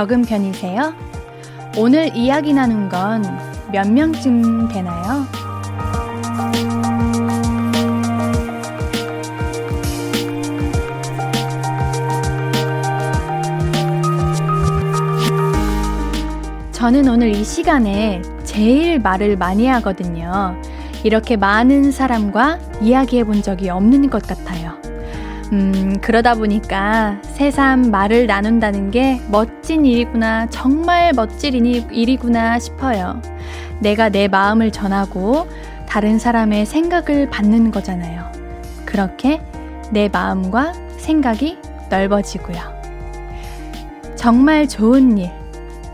적은 편이세요? 오늘 이야기 나눈 건 몇 명쯤 되나요? 저는 오늘 이 시간에 제일 말을 많이 하거든요. 이렇게 많은 사람과 이야기해 본 적이 없는 것 같아요. 음, 그러다 보니까 새삼 말을 나눈다는 게 멋진 일이구나, 정말 멋진 일이구나 싶어요. 내가 내 마음을 전하고 다른 사람의 생각을 받는 거잖아요. 그렇게 내 마음과 생각이 넓어지고요. 정말 좋은 일,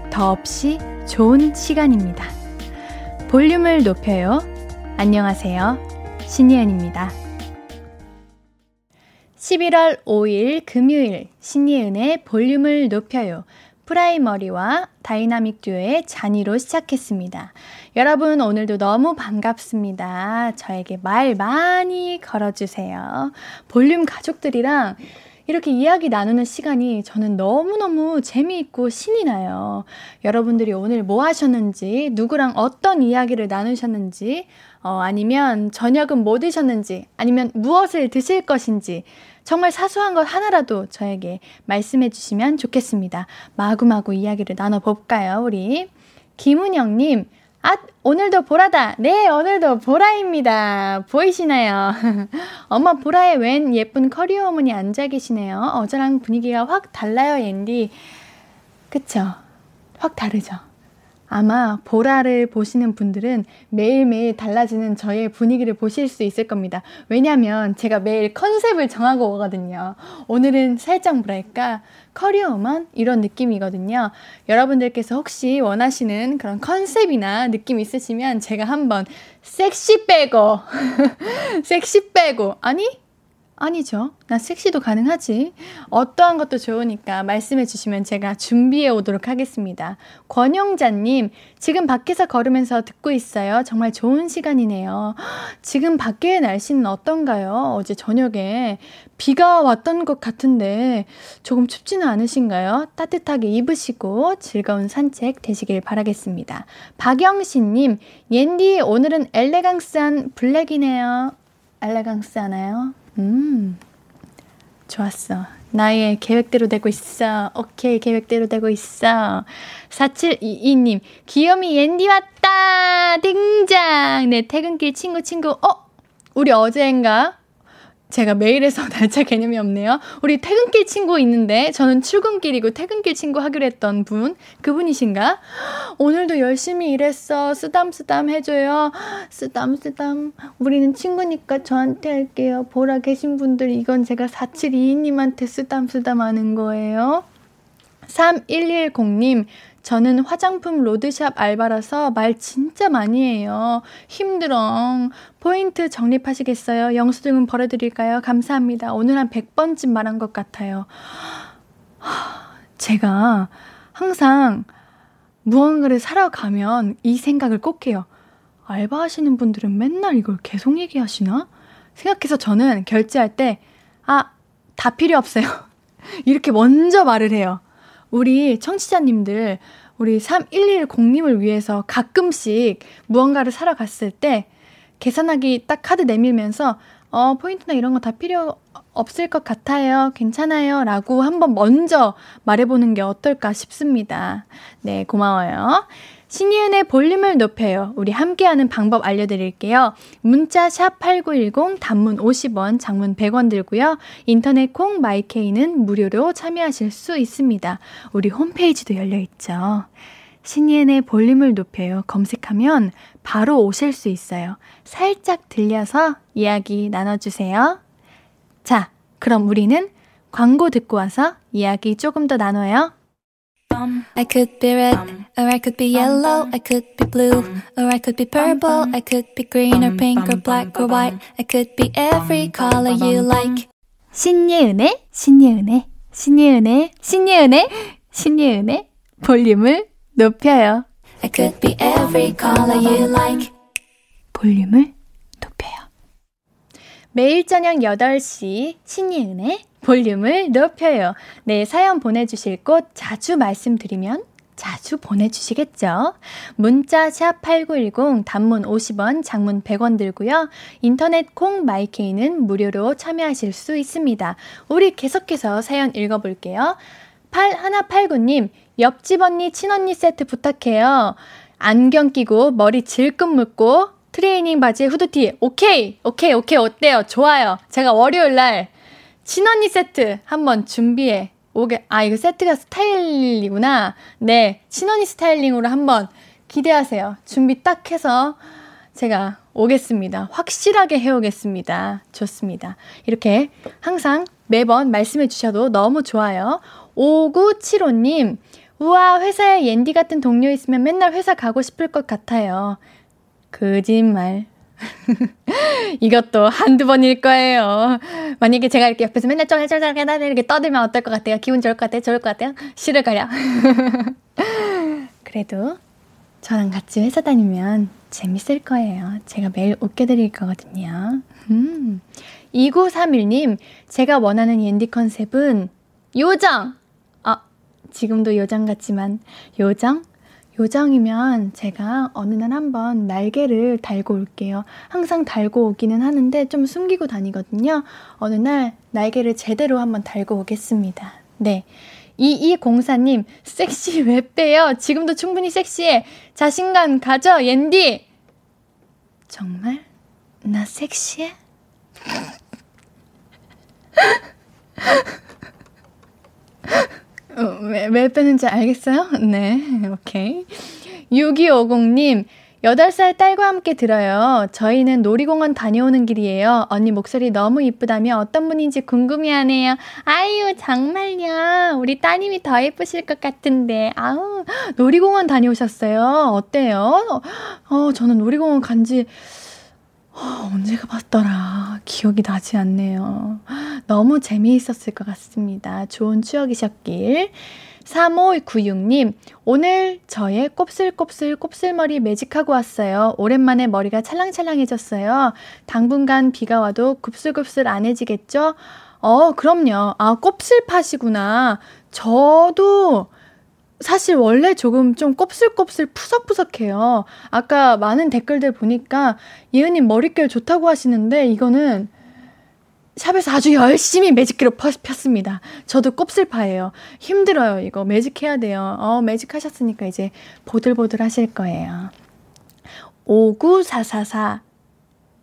더 없이 좋은 시간입니다. 볼륨을 높여요. 안녕하세요. 신예은입니다. 11월 5일 금요일 신예은의 볼륨을 높여요. 프라이머리와 다이나믹 듀오의 자니로 시작했습니다. 여러분 오늘도 너무 반갑습니다. 저에게 말 많이 걸어주세요. 볼륨 가족들이랑 이렇게 이야기 나누는 시간이 저는 너무너무 재미있고 신이 나요. 여러분들이 오늘 뭐 하셨는지, 누구랑 어떤 이야기를 나누셨는지, 어, 아니면 저녁은 뭐 드셨는지, 아니면 무엇을 드실 것인지, 정말 사소한 것 하나라도 저에게 말씀해 주시면 좋겠습니다. 마구마구 이야기를 나눠볼까요, 우리? 김은영님, 아, 오늘도 보라다. 네, 오늘도 보라입니다. 보이시나요? 엄마 보라에 웬 예쁜 커리어 어머니 앉아 계시네요. 어제랑 분위기가 확 달라요, 앤디. 그쵸? 확 다르죠? 아마 보라를 보시는 분들은 매일매일 달라지는 저의 분위기를 보실 수 있을 겁니다. 왜냐면 제가 매일 컨셉을 정하고 오거든요. 오늘은 살짝 뭐랄까, 커리어만 이런 느낌이거든요. 여러분들께서 혹시 원하시는 그런 컨셉이나 느낌 있으시면 제가 한번 섹시 빼고, 섹시 빼고, 아니, 아니죠. 나 섹시도 가능하지. 어떠한 것도 좋으니까 말씀해 주시면 제가 준비해 오도록 하겠습니다. 권영자님, 지금 밖에서 걸으면서 듣고 있어요. 정말 좋은 시간이네요. 지금 밖의 날씨는 어떤가요? 어제 저녁에 비가 왔던 것 같은데 조금 춥지는 않으신가요? 따뜻하게 입으시고 즐거운 산책 되시길 바라겠습니다. 박영신님, 옌디 오늘은 엘레강스한 블랙이네요. 엘레강스 하나요? 음, 좋았어. 나의 계획대로 되고 있어. 오케이, 계획대로 되고 있어. 4722님, 귀요미 옌디 왔다! 등장! 내 퇴근길 친구, 친구, 어? 우리 어제인가? 제가 메일에서 날짜 개념이 없네요. 우리 퇴근길 친구 있는데 저는 출근길이고 퇴근길 친구 하기로 했던 분 그분이신가? 오늘도 열심히 일했어. 쓰담쓰담 해줘요. 쓰담 쓰담. 우리는 친구니까 저한테 할게요. 보라 계신 분들 이건 제가 4722님한테 쓰담쓰담 하는 거예요. 3110님, 저는 화장품 로드샵 알바라서 말 진짜 많이 해요. 힘들어. 포인트 정립하시겠어요? 영수증은 벌어드릴까요? 감사합니다. 오늘 한 100번쯤 말한 것 같아요. 제가 항상 무언가를 사러 가면 이 생각을 꼭 해요. 알바하시는 분들은 맨날 이걸 계속 얘기하시나? 생각해서 저는 결제할 때, 아, 다 필요 없어요. 이렇게 먼저 말을 해요. 우리 청취자님들, 우리 3110님을 위해서 가끔씩 무언가를 사러 갔을 때 계산하기 딱 카드 내밀면서 어, 포인트나 이런 거 다 필요 없을 것 같아요. 괜찮아요. 라고 한번 먼저 말해보는 게 어떨까 싶습니다. 네, 고마워요. 신이은의 볼륨을 높여요. 우리 함께하는 방법 알려드릴게요. 문자 샵 8910 단문 50원, 장문 100원 들고요. 인터넷 콩 마이케이는 무료로 참여하실 수 있습니다. 우리 홈페이지도 열려있죠. 신이은의 볼륨을 높여요. 검색하면 바로 오실 수 있어요. 살짝 들려서 이야기 나눠주세요. 자, 그럼 우리는 광고 듣고 와서 이야기 조금 더 나눠요. I could be red, or I could be yellow, I could be blue, or I could be purple, I could be green or pink or black or white, I could be every color you like. 신예은의, 신예은의, 신예은의, 신예은의, 신예은의 볼륨을 높여요. I could be every color you like. 볼륨을 높여요. 매일 저녁 8시 신이은의 볼륨을 높여요. 네, 사연 보내주실 곳 자주 말씀드리면 자주 보내주시겠죠? 문자 샵 8910 단문 50원, 장문 100원 들고요. 인터넷 콩 마이케이는 무료로 참여하실 수 있습니다. 우리 계속해서 사연 읽어볼게요. 8189님, 옆집 언니, 친언니 세트 부탁해요. 안경 끼고 머리 질끈 묶고 트레이닝 바지에 후드티. 오케이! 오케이, 오케이, 어때요? 좋아요. 제가 월요일 날 친언니 세트 한번 준비해 오게, 아, 이거 세트가 스타일이구나. 네, 신혼이 스타일링으로 한번 기대하세요. 준비 딱 해서 제가 오겠습니다. 확실하게 해오겠습니다. 좋습니다. 이렇게 항상 매번 말씀해 주셔도 너무 좋아요. 5975님, 우와, 회사에 옌디 같은 동료 있으면 맨날 회사 가고 싶을 것 같아요. 거짓말. 이것도 한두 번일 거예요. 만약에 제가 이렇게 옆에서 맨날 쩔쩔쩔 이렇게 떠들면 어떨 것 같아요? 기분 좋을 것 같아요? 좋을 것 같아요? 싫을까요? 그래도 저랑 같이 회사 다니면 재밌을 거예요. 제가 매일 웃겨드릴 거거든요. 음. 2931님, 제가 원하는 옌디 컨셉은 요정! 아, 지금도 요정 같지만, 요정? 요정이면 제가 어느 날 한번 날개를 달고 올게요. 항상 달고 오기는 하는데 좀 숨기고 다니거든요. 어느 날 날개를 제대로 한번 달고 오겠습니다. 네. 2204님, 섹시 왜 빼요? 지금도 충분히 섹시해. 자신감 가져, 옌디! 정말? 나 섹시해? 어, 왜, 왜 빼는지 알겠어요? 네, 오케이. 6250님, 8살 딸과 함께 들어요. 저희는 놀이공원 다녀오는 길이에요. 언니 목소리 너무 이쁘다며 어떤 분인지 궁금해 하네요. 아유, 정말요. 우리 따님이 더 예쁘실 것 같은데. 아우, 놀이공원 다녀오셨어요. 어때요? 어, 저는 놀이공원 간지 어, 언제 가봤더라. 기억이 나지 않네요. 너무 재미있었을 것 같습니다. 좋은 추억이셨길. 3596님, 오늘 저의 곱슬곱슬 곱슬머리 매직하고 왔어요. 오랜만에 머리가 찰랑찰랑해졌어요. 당분간 비가 와도 굽슬굽슬 안 해지겠죠? 어, 그럼요. 아, 곱슬파시구나. 저도 사실 원래 조금 좀 곱슬곱슬 푸석푸석해요. 아까 많은 댓글들 보니까 예은님 머릿결 좋다고 하시는데 이거는 샵에서 아주 열심히 매직기로 폈습니다. 저도 곱슬파예요. 힘들어요. 이거 매직해야 돼요. 어, 매직하셨으니까 이제 보들보들 하실 거예요. 59444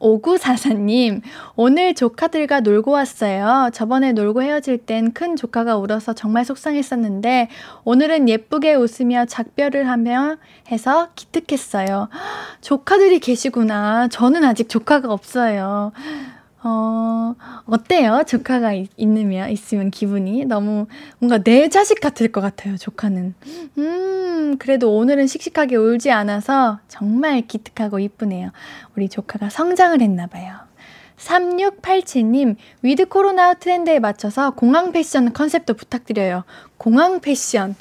5944님, 오늘 조카들과 놀고 왔어요. 저번에 놀고 헤어질 땐 큰 조카가 울어서 정말 속상했었는데, 오늘은 예쁘게 웃으며 작별을 하며 해서 기특했어요. 조카들이 계시구나. 저는 아직 조카가 없어요. 어, 어때요? 조카가 있, 있으면, 있으면 기분이? 너무 뭔가 내 자식 같을 것 같아요, 조카는. 음, 그래도 오늘은 씩씩하게 울지 않아서 정말 기특하고 이쁘네요. 우리 조카가 성장을 했나봐요. 3687님, 위드 코로나 트렌드에 맞춰서 공항 패션 컨셉도 부탁드려요. 공항 패션.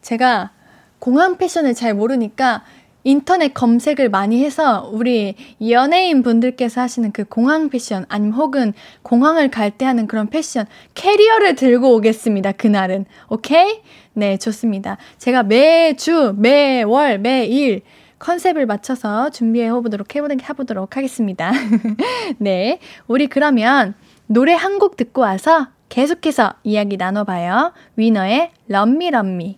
제가 공항 패션을 잘 모르니까 인터넷 검색을 많이 해서 우리 연예인 분들께서 하시는 그 공항 패션 아니면 혹은 공항을 갈 때 하는 그런 패션 캐리어를 들고 오겠습니다. 그날은. 오케이? 네, 좋습니다. 제가 매주, 매월, 매일 컨셉을 맞춰서 준비해 보도록 해보도록 하겠습니다. 네. 우리 그러면 노래 한 곡 듣고 와서 계속해서 이야기 나눠봐요. 위너의 럼미 럼미.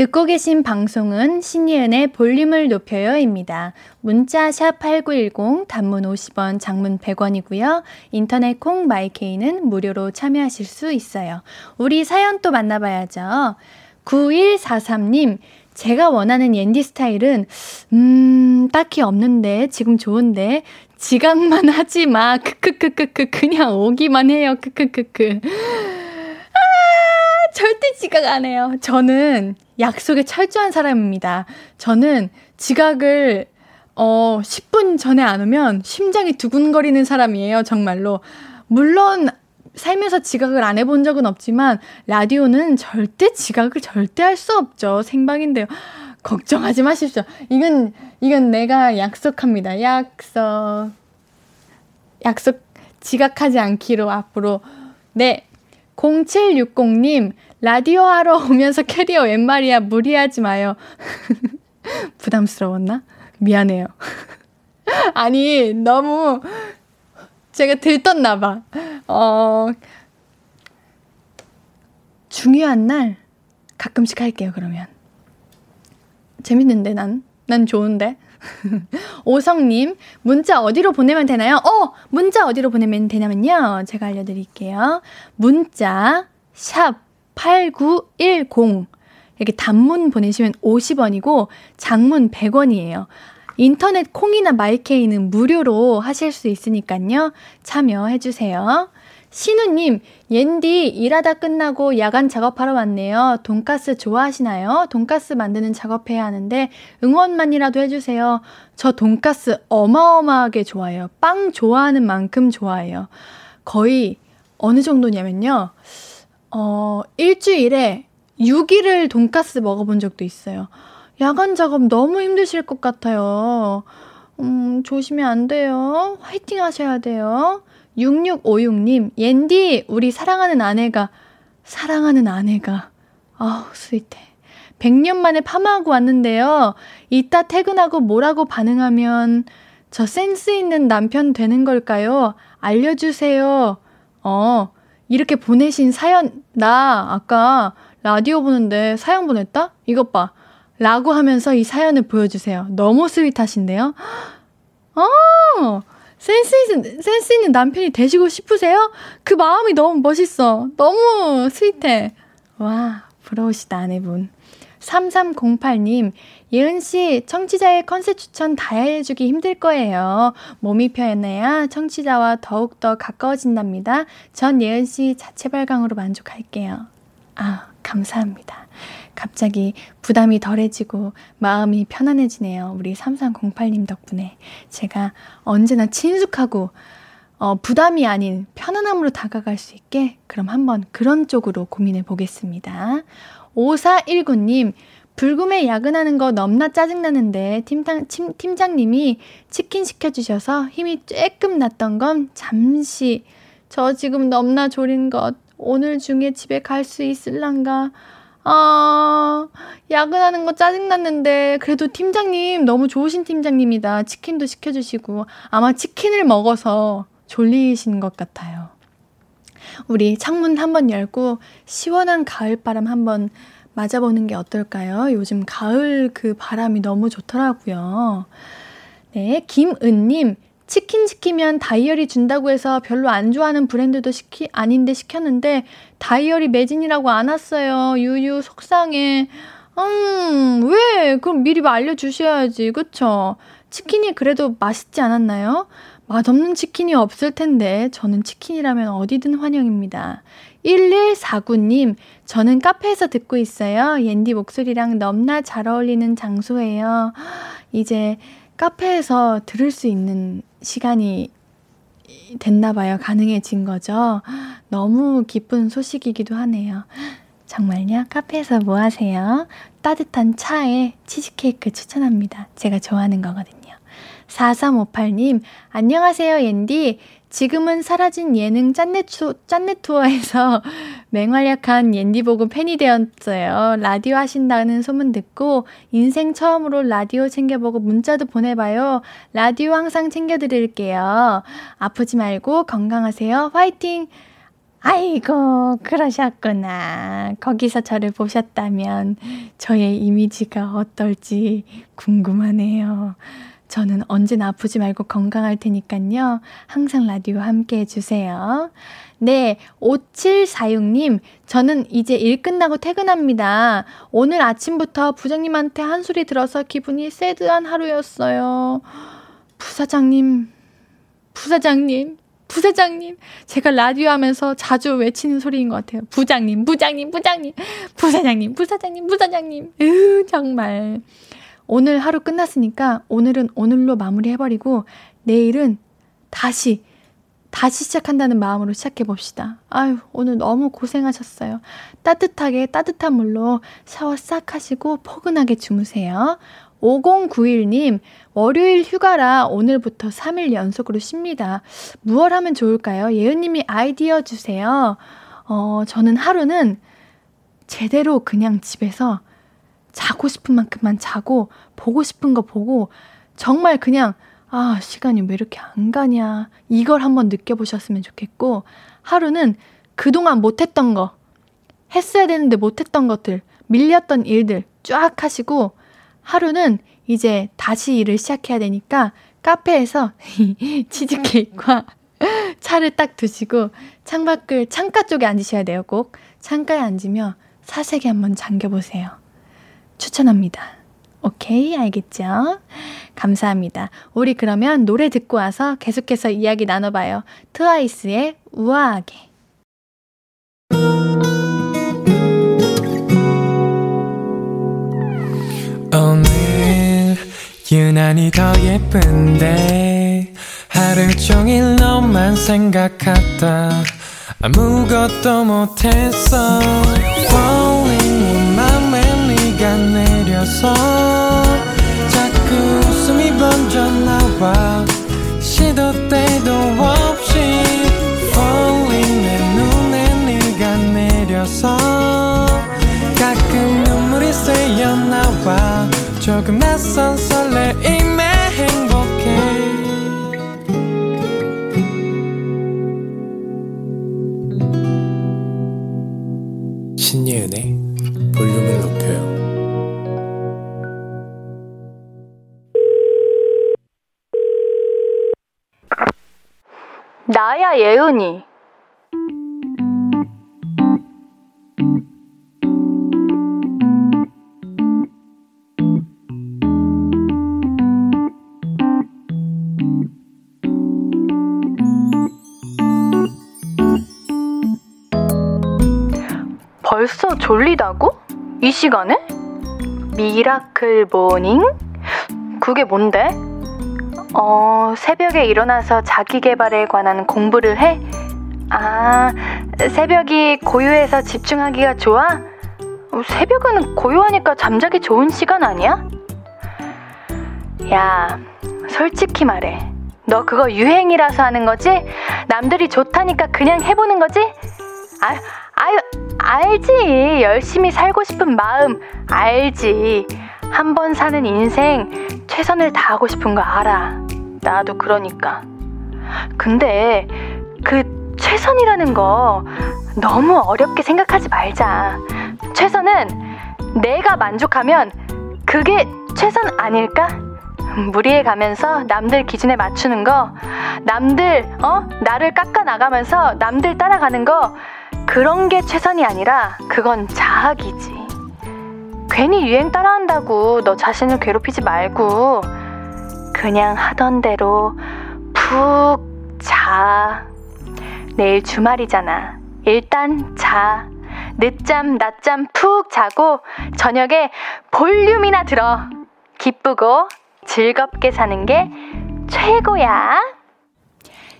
듣고 계신 방송은 신예은의 볼륨을 높여요입니다. 문자 샵 8910 단문 50원, 장문 100원이고요. 인터넷 콩 마이케이는 무료로 참여하실 수 있어요. 우리 사연 또 만나봐야죠. 9143님, 제가 원하는 옌디 스타일은 음, 딱히 없는데 지금 좋은데 지각만 하지 마. 크크크크크 그냥 오기만 해요. 크크크크. 절대 지각 안 해요. 저는 약속에 철저한 사람입니다. 저는 지각을 어 10분 전에 안 오면 심장이 두근거리는 사람이에요. 정말로. 물론 살면서 지각을 안 해본 적은 없지만 라디오는 절대 지각을 절대 할 수 없죠. 생방인데요. 걱정하지 마십시오. 이건 이건 내가 약속합니다. 약속. 약속 지각하지 않기로 앞으로. 네. 0760님, 라디오 하러 오면서 캐리어 웬 말이야. 무리하지 마요. 부담스러웠나? 미안해요. 아니, 너무 제가 들떴나봐. 어, 중요한 날 가끔씩 할게요, 그러면. 재밌는데, 난. 난 좋은데. 오성님, 문자 어디로 보내면 되나요? 어! 문자 어디로 보내면 되냐면요. 제가 알려드릴게요. 문자, 샵, 8910. 이렇게 단문 보내시면 50원이고, 장문 100원이에요. 인터넷 콩이나 마이케이는 무료로 하실 수 있으니까요. 참여해주세요. 신우님, 옌디 일하다 끝나고 야간 작업하러 왔네요. 돈가스 좋아하시나요? 돈가스 만드는 작업해야 하는데 응원만이라도 해주세요. 저 돈가스 어마어마하게 좋아해요. 빵 좋아하는 만큼 좋아해요. 거의 어느 정도냐면요. 어, 일주일에 6일을 돈가스 먹어본 적도 있어요. 야간 작업 너무 힘드실 것 같아요. 음, 조심히 안 돼요. 화이팅 하셔야 돼요. 6656님, 옌디, 우리 사랑하는 아내가, 사랑하는 아내가, 아우, 스윗해. 100년 만에 파마하고 왔는데요. 이따 퇴근하고 뭐라고 반응하면 저 센스 있는 남편 되는 걸까요? 알려주세요. 어, 이렇게 보내신 사연, 나 아까 라디오 보는데 사연 보냈다? 이것 봐. 라고 하면서 이 사연을 보여주세요. 너무 sweet하신데요? 어! 센스 있는, 센스 있는 남편이 되시고 싶으세요? 그 마음이 너무 멋있어. 너무 스윗해. 와, 부러우시다, 아내분. 3308님, 예은씨, 청취자의 컨셉 추천 다 해주기 힘들 거예요. 몸이 편해야 청취자와 더욱더 가까워진답니다. 전 예은씨 자체 발광으로 만족할게요. 아, 감사합니다. 갑자기 부담이 덜해지고 마음이 편안해지네요. 우리 3308님 덕분에 제가 언제나 친숙하고 어, 부담이 아닌 편안함으로 다가갈 수 있게 그럼 한번 그런 쪽으로 고민해 보겠습니다. 5419님, 불금에 야근하는 거 넘나 짜증나는데 팀장, 팀, 팀장님이 치킨 시켜주셔서 힘이 쬐끔 났던 건 잠시 저 지금 넘나 졸인 것 오늘 중에 집에 갈 수 있을란가 아, 야근하는 거 짜증났는데, 그래도 팀장님, 너무 좋으신 팀장님이다. 치킨도 시켜주시고, 아마 치킨을 먹어서 졸리신 것 같아요. 우리 창문 한번 열고, 시원한 가을바람 한번 맞아보는 게 어떨까요? 요즘 가을 그 바람이 너무 좋더라고요. 네, 김은님, 치킨 시키면 다이어리 준다고 해서 별로 안 좋아하는 브랜드도 시키, 아닌데 시켰는데 다이어리 매진이라고 안 왔어요. 유유, 속상해. 음, 왜? 그럼 미리 알려 주셔야지. 그쵸? 치킨이 그래도 맛있지 않았나요? 맛없는 치킨이 없을 텐데, 저는 치킨이라면 어디든 환영입니다. 1149님, 저는 카페에서 듣고 있어요. 옌디 목소리랑 넘나 잘 어울리는 장소예요. 이제 카페에서 들을 수 있는 시간이 됐나 봐요. 가능해진 거죠. 너무 기쁜 소식이기도 하네요. 정말요? 카페에서 뭐 하세요? 따뜻한 차에 치즈케이크 추천합니다. 제가 좋아하는 거거든요. 4358님, 안녕하세요, 옌디. 지금은 사라진 예능 짠내, 투, 짠내 투어에서 맹활약한 옌디 보고 팬이 되었어요. 라디오 하신다는 소문 듣고 인생 처음으로 라디오 챙겨보고 문자도 보내봐요. 라디오 항상 챙겨드릴게요. 아프지 말고 건강하세요. 화이팅! 아이고, 그러셨구나. 거기서 저를 보셨다면 저의 이미지가 어떨지 궁금하네요. 저는 언제나 아프지 말고 건강할 테니까요. 항상 라디오 함께 해주세요. 네, 5746님, 저는 이제 일 끝나고 퇴근합니다. 오늘 아침부터 부장님한테 한 소리 들어서 기분이 새드한 하루였어요. 부사장님, 부사장님, 부사장님. 제가 라디오 하면서 자주 외치는 소리인 것 같아요. 부장님, 부장님, 부장님, 부사장님, 부사장님, 부사장님. 으, 정말. 오늘 하루 끝났으니까 오늘은 오늘로 마무리해버리고 내일은 다시 다시 시작한다는 마음으로 시작해 봅시다. 아유, 오늘 너무 고생하셨어요. 따뜻하게 따뜻한 물로 샤워 싹 하시고 포근하게 주무세요. 5091님, 월요일 휴가라 오늘부터 3일 연속으로 쉽니다. 무얼 하면 좋을까요? 예은님이 아이디어 주세요. 어, 저는 하루는 제대로 그냥 집에서 자고 싶은 만큼만 자고, 보고 싶은 거 보고, 정말 그냥, 아, 시간이 왜 이렇게 안 가냐. 이걸 한번 느껴보셨으면 좋겠고, 하루는 그동안 못했던 거, 했어야 되는데 못했던 것들, 밀렸던 일들 쫙 하시고, 하루는 이제 다시 일을 시작해야 되니까 카페에서 치즈케이크와 차를 딱 드시고 창밖을 창가 쪽에 앉으셔야 돼요. 꼭 창가에 앉으며 사색에 한번 잠겨보세요. 추천합니다. 오케이, 알겠죠? 감사합니다. 우리 그러면 노래 듣고 와서 계속해서 이야기 나눠봐요. 트와이스의 우아하게. 오늘 유난히 더 예쁜데 하루 종일 너만 생각하다 아무것도 못했어 Falling 내 맘에 네가 내려서 내려서 가끔 눈물이 새어 나와 조금 낯선 설레임에 행복해 신예은의 볼륨을 높여요 나야 예은이. 벌써 졸리다고? 이 시간에? 미라클 모닝? 그게 뭔데? 어, 새벽에 일어나서 자기 개발에 관한 공부를 해? 아, 새벽이 고요해서 집중하기가 좋아? 어, 새벽은 고요하니까 잠자기 좋은 시간 아니야? 야, 솔직히 말해. 너 그거 유행이라서 하는 거지? 남들이 좋다니까 그냥 해보는 거지? 아, 아유, 알지. 열심히 살고 싶은 마음, 알지. 한 번 사는 인생, 최선을 다하고 싶은 거 알아. 나도 그러니까. 근데, 그 최선이라는 거 너무 어렵게 생각하지 말자. 최선은 내가 만족하면 그게 최선 아닐까? 무리해 가면서 남들 기준에 맞추는 거, 남들, 어? 나를 깎아 나가면서 남들 따라가는 거, 그런 게 최선이 아니라 그건 자학이지. 괜히 유행 따라한다고 너 자신을 괴롭히지 말고 그냥 하던 대로 푹 자. 내일 주말이잖아. 일단 자. 늦잠, 낮잠 푹 자고 저녁에 볼륨이나 들어. 기쁘고 즐겁게 사는 게 최고야.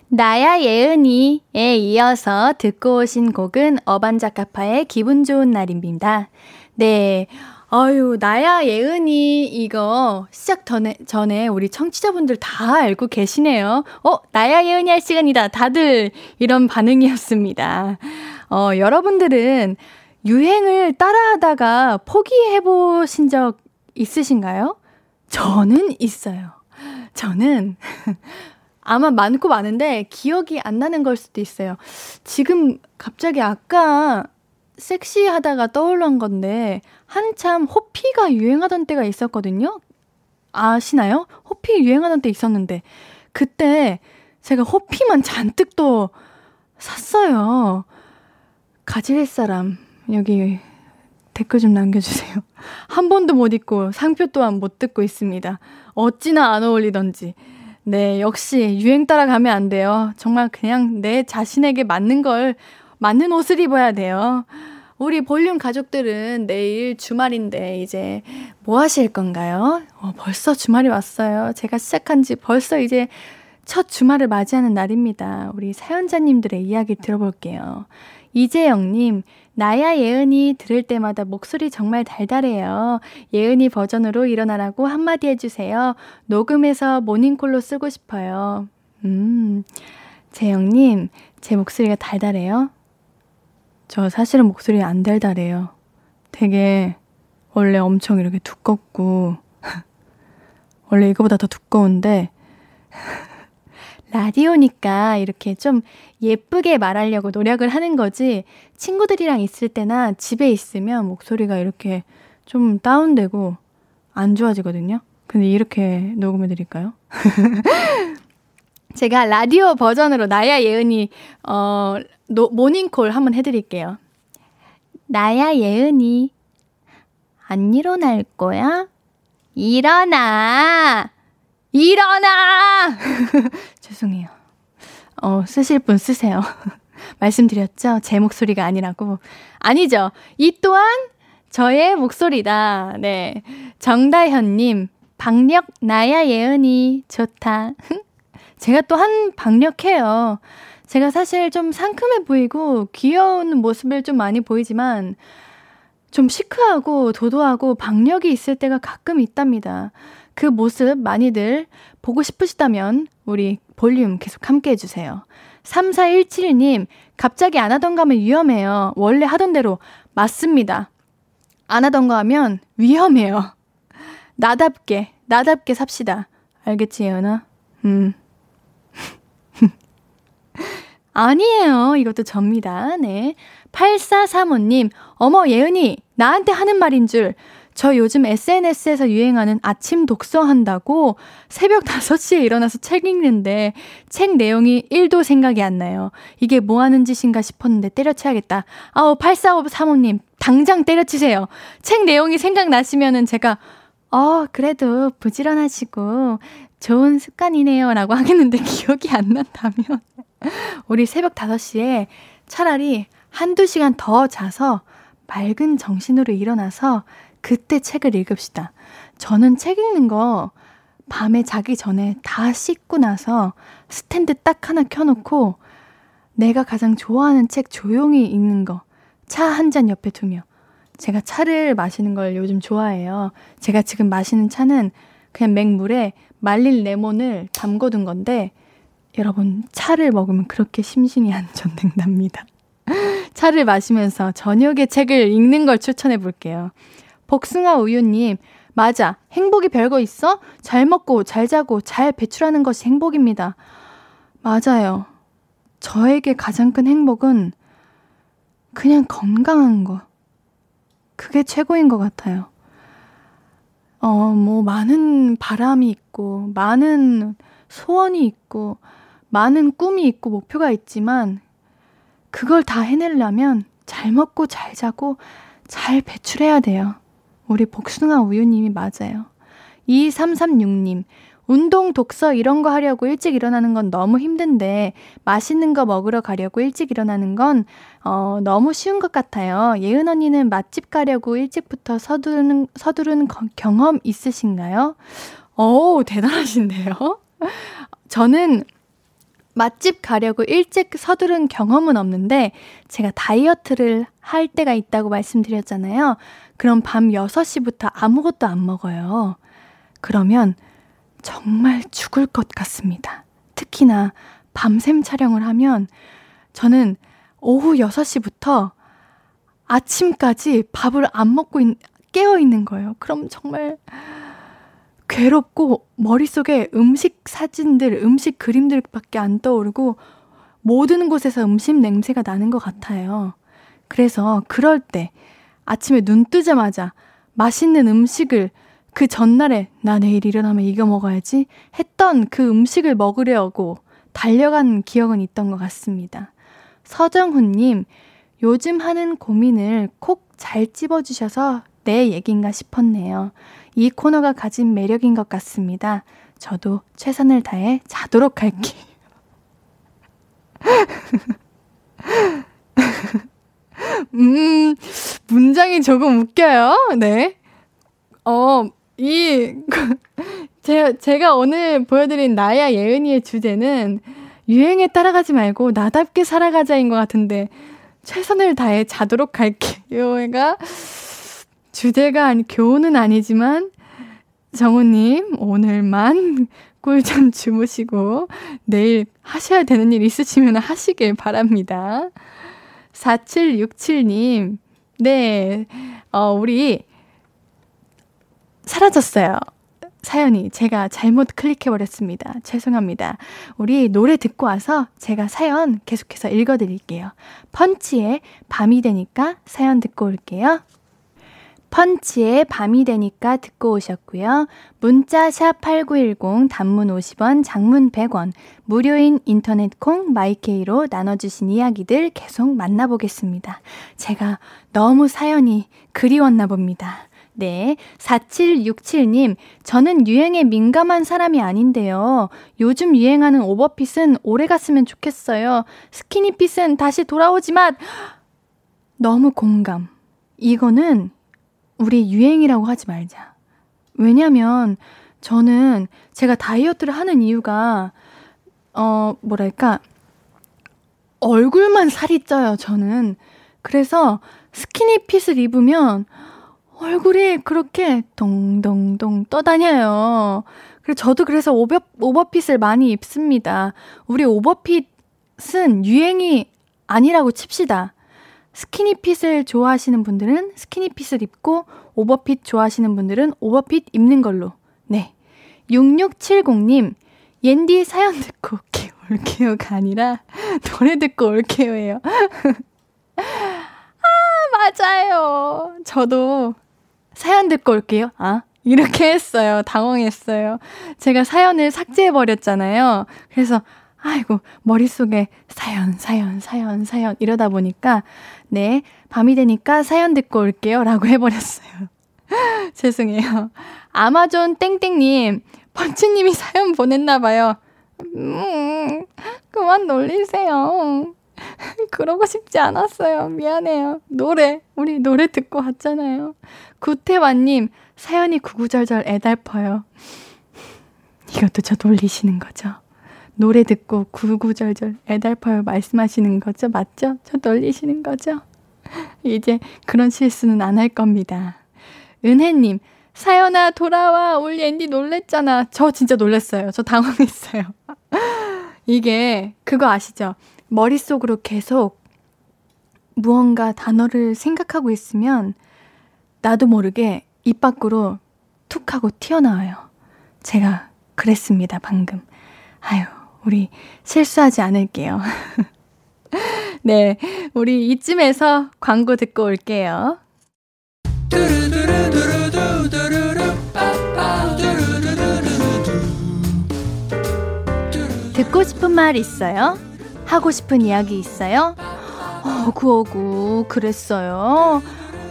나야 예은이에 이어서 듣고 오신 곡은 어반자카파의 기분 좋은 날입니다. 네. 아유, 나야 예은이 이거 시작 전에, 전에 우리 청취자분들 다 알고 계시네요. 어, 나야 예은이 할 시간이다. 다들 이런 반응이었습니다. 어, 여러분들은 유행을 따라하다가 포기해 보신 적 있으신가요? 저는 있어요. 저는 아마 많고 많은데 기억이 안 나는 걸 수도 있어요. 지금 갑자기 아까 섹시하다가 떠올른 건데 한참 호피가 유행하던 때가 있었거든요. 아시나요? 호피 유행하던 때 있었는데 그때 제가 호피만 잔뜩 또 샀어요. 가질 사람 여기 댓글 좀 남겨주세요. 한 번도 못 입고 상표 또한 못 듣고 있습니다. 어찌나 안 어울리던지. 네, 역시 유행 따라가면 안 돼요. 정말 그냥 내 자신에게 맞는 걸, 맞는 옷을 입어야 돼요. 우리 볼륨 가족들은 내일 주말인데 이제 뭐 하실 건가요? 어, 벌써 주말이 왔어요. 제가 시작한 지 벌써 이제 첫 주말을 맞이하는 날입니다. 우리 사연자님들의 이야기 들어볼게요. 이재영님, 나야 예은이 들을 때마다 목소리 정말 달달해요. 예은이 버전으로 일어나라고 한마디 해주세요. 녹음해서 모닝콜로 쓰고 싶어요. 음, 재영님, 제 목소리가 달달해요? 저 사실은 목소리 안 달달해요. 되게 원래 엄청 이렇게 두껍고 원래 이거보다 더 두꺼운데 라디오니까 이렇게 좀 예쁘게 말하려고 노력을 하는 거지 친구들이랑 있을 때나 집에 있으면 목소리가 이렇게 좀 다운되고 안 좋아지거든요. 근데 이렇게 녹음해 드릴까요? 제가 라디오 버전으로 나야 예은이 어 노, 모닝콜 한번 해 드릴게요. 나야 예은이 안 일어날 거야? 일어나! 일어나! 죄송해요. 어, 쓰실 분 쓰세요. 말씀드렸죠? 제 목소리가 아니라고. 아니죠. 이 또한 저의 목소리다. 네. 정다현님, 박력 나야 예은이 좋다. 제가 또 한 박력해요. 제가 사실 좀 상큼해 보이고 귀여운 모습을 좀 많이 보이지만 좀 시크하고 도도하고 박력이 있을 때가 가끔 있답니다. 그 모습 많이들 보고 싶으시다면 우리 볼륨 계속 함께 해주세요. 3417님, 갑자기 안 하던 거 하면 위험해요. 원래 하던 대로. 맞습니다. 안 하던 거 하면 위험해요. 나답게, 나답게 삽시다. 알겠지, 예은아? 음. 아니에요. 이것도 접니다. 네. 8435님, 어머, 예은이, 나한테 하는 말인 줄. 저 요즘 SNS에서 유행하는 아침 독서한다고 새벽 5시에 일어나서 책 읽는데 책 내용이 1도 생각이 안 나요. 이게 뭐 하는 짓인가 싶었는데 때려쳐야겠다. 아우, 8435님, 당장 때려치세요. 책 내용이 생각나시면은 제가, 어, 그래도 부지런하시고 좋은 습관이네요. 라고 하겠는데 기억이 안 난다면. 우리 새벽 5시에 차라리 한두 시간 더 자서 맑은 정신으로 일어나서 그때 책을 읽읍시다. 저는 책 읽는 거 밤에 자기 전에 다 씻고 나서 스탠드 딱 하나 켜놓고 내가 가장 좋아하는 책 조용히 읽는 거. 차 한 잔 옆에 두며. 제가 차를 마시는 걸 요즘 좋아해요. 제가 지금 마시는 차는 그냥 맹물에 말린 레몬을 담궈둔 건데 여러분 차를 먹으면 그렇게 심신이 안전된답니다. 차를 마시면서 저녁에 책을 읽는 걸 추천해 볼게요. 복숭아 우유님, 맞아. 행복이 별거 있어? 잘 먹고, 잘 자고, 잘 배출하는 것이 행복입니다. 맞아요. 저에게 가장 큰 행복은 그냥 건강한 거. 그게 최고인 것 같아요. 어, 뭐, 많은 바람이 있고, 많은 소원이 있고, 많은 꿈이 있고, 목표가 있지만, 그걸 다 해내려면 잘 먹고, 잘 자고, 잘 배출해야 돼요. 우리 복숭아 우유님이 맞아요. 2336님, 운동, 독서 이런 거 하려고 일찍 일어나는 건 너무 힘든데 맛있는 거 먹으러 가려고 일찍 일어나는 건 어, 너무 쉬운 것 같아요. 예은 언니는 맛집 가려고 일찍부터 서두르는 서두르는 경험 있으신가요? 오, 대단하신데요. 저는 맛집 가려고 일찍 서두른 경험은 없는데 제가 다이어트를 할 때가 있다고 말씀드렸잖아요. 그럼 밤 6시부터 아무것도 안 먹어요. 그러면 정말 죽을 것 같습니다. 특히나 밤샘 촬영을 하면 저는 오후 6시부터 아침까지 밥을 안 먹고 있, 깨어 있는 거예요. 그럼 정말 괴롭고 머릿속에 음식 사진들, 음식 그림들밖에 안 떠오르고 모든 곳에서 음식 냄새가 나는 것 같아요. 그래서 그럴 때 아침에 눈 뜨자마자 맛있는 음식을 그 전날에 나 내일 일어나면 이거 먹어야지 했던 그 음식을 먹으려고 달려간 기억은 있던 것 같습니다. 서정훈님, 요즘 하는 고민을 콕잘 찝어주셔서 내 얘긴가 싶었네요. 이 코너가 가진 매력인 것 같습니다. 저도 최선을 다해 자도록 할게요. 음, 문장이 조금 웃겨요. 네. 어, 이, 제, 제가 오늘 보여드린 나야 예은이의 주제는 유행에 따라가지 말고 나답게 살아가자인 것 같은데, 최선을 다해 자도록 할게요.가 주제가 아니, 교훈은 아니지만, 정우님, 오늘만 꿀잠 주무시고, 내일 하셔야 되는 일 있으시면 하시길 바랍니다. 4767님, 네, 어, 우리, 사라졌어요. 사연이 제가 잘못 클릭해버렸습니다. 죄송합니다. 우리 노래 듣고 와서 제가 사연 계속해서 읽어드릴게요. 펀치의 밤이 되니까 사연 듣고 올게요. 펀치의 밤이 되니까 듣고 오셨고요. 문자 샵 8910 단문 50원, 장문 100원, 무료인 인터넷 콩 마이케이로 나눠 주신 이야기들 계속 만나보겠습니다. 제가 너무 사연이 그리웠나 봅니다. 네. 4767님, 저는 유행에 민감한 사람이 아닌데요. 요즘 유행하는 오버핏은 오래 갔으면 좋겠어요. 스키니핏은 다시 돌아오지만, 너무 공감. 이거는 우리 유행이라고 하지 말자. 왜냐면, 저는 제가 다이어트를 하는 이유가, 어, 뭐랄까, 얼굴만 살이 쪄요, 저는. 그래서 스키니핏을 입으면, 얼굴이 그렇게 동동동 떠다녀요. 그래서 저도 그래서 오버, 오버핏을 많이 입습니다. 우리 오버핏은 유행이 아니라고 칩시다. 스키니핏을 좋아하시는 분들은 스키니핏을 입고 오버핏 좋아하시는 분들은 오버핏 입는 걸로. 네. 6670님, 옌디 사연 듣고 올게요. 올게요가 아니라 노래 듣고 올게요예요. 아, 맞아요. 저도 사연 듣고 올게요. 아, 이렇게 했어요. 당황했어요. 제가 사연을 삭제해버렸잖아요. 그래서, 아이고, 머릿속에 사연, 사연, 사연, 사연 이러다 보니까, 네, 밤이 되니까 사연 듣고 올게요. 라고 해버렸어요. 죄송해요. 아마존 땡땡님, 번치님이 사연 보냈나봐요. 음, 그만 놀리세요. 그러고 싶지 않았어요. 미안해요. 노래, 우리 노래 듣고 왔잖아요. 구태환님, 사연이 구구절절 애달퍼요. 이것도 저 놀리시는 거죠? 노래 듣고 구구절절 애달퍼요 말씀하시는 거죠? 맞죠? 저 놀리시는 거죠? 이제 그런 실수는 안 할 겁니다. 은혜님, 사연아, 돌아와. 우리 앤디 놀랬잖아. 저 진짜 놀랐어요. 저 당황했어요. 이게, 그거 아시죠? 머릿속으로 계속 무언가 단어를 생각하고 있으면 나도 모르게 입 밖으로 툭 하고 튀어나와요. 제가 그랬습니다, 방금. 아유, 우리 실수하지 않을게요. 네, 우리 이쯤에서 광고 듣고 올게요. 듣고 싶은 말 있어요? 하고 싶은 이야기 있어요? 어구어구 그랬어요.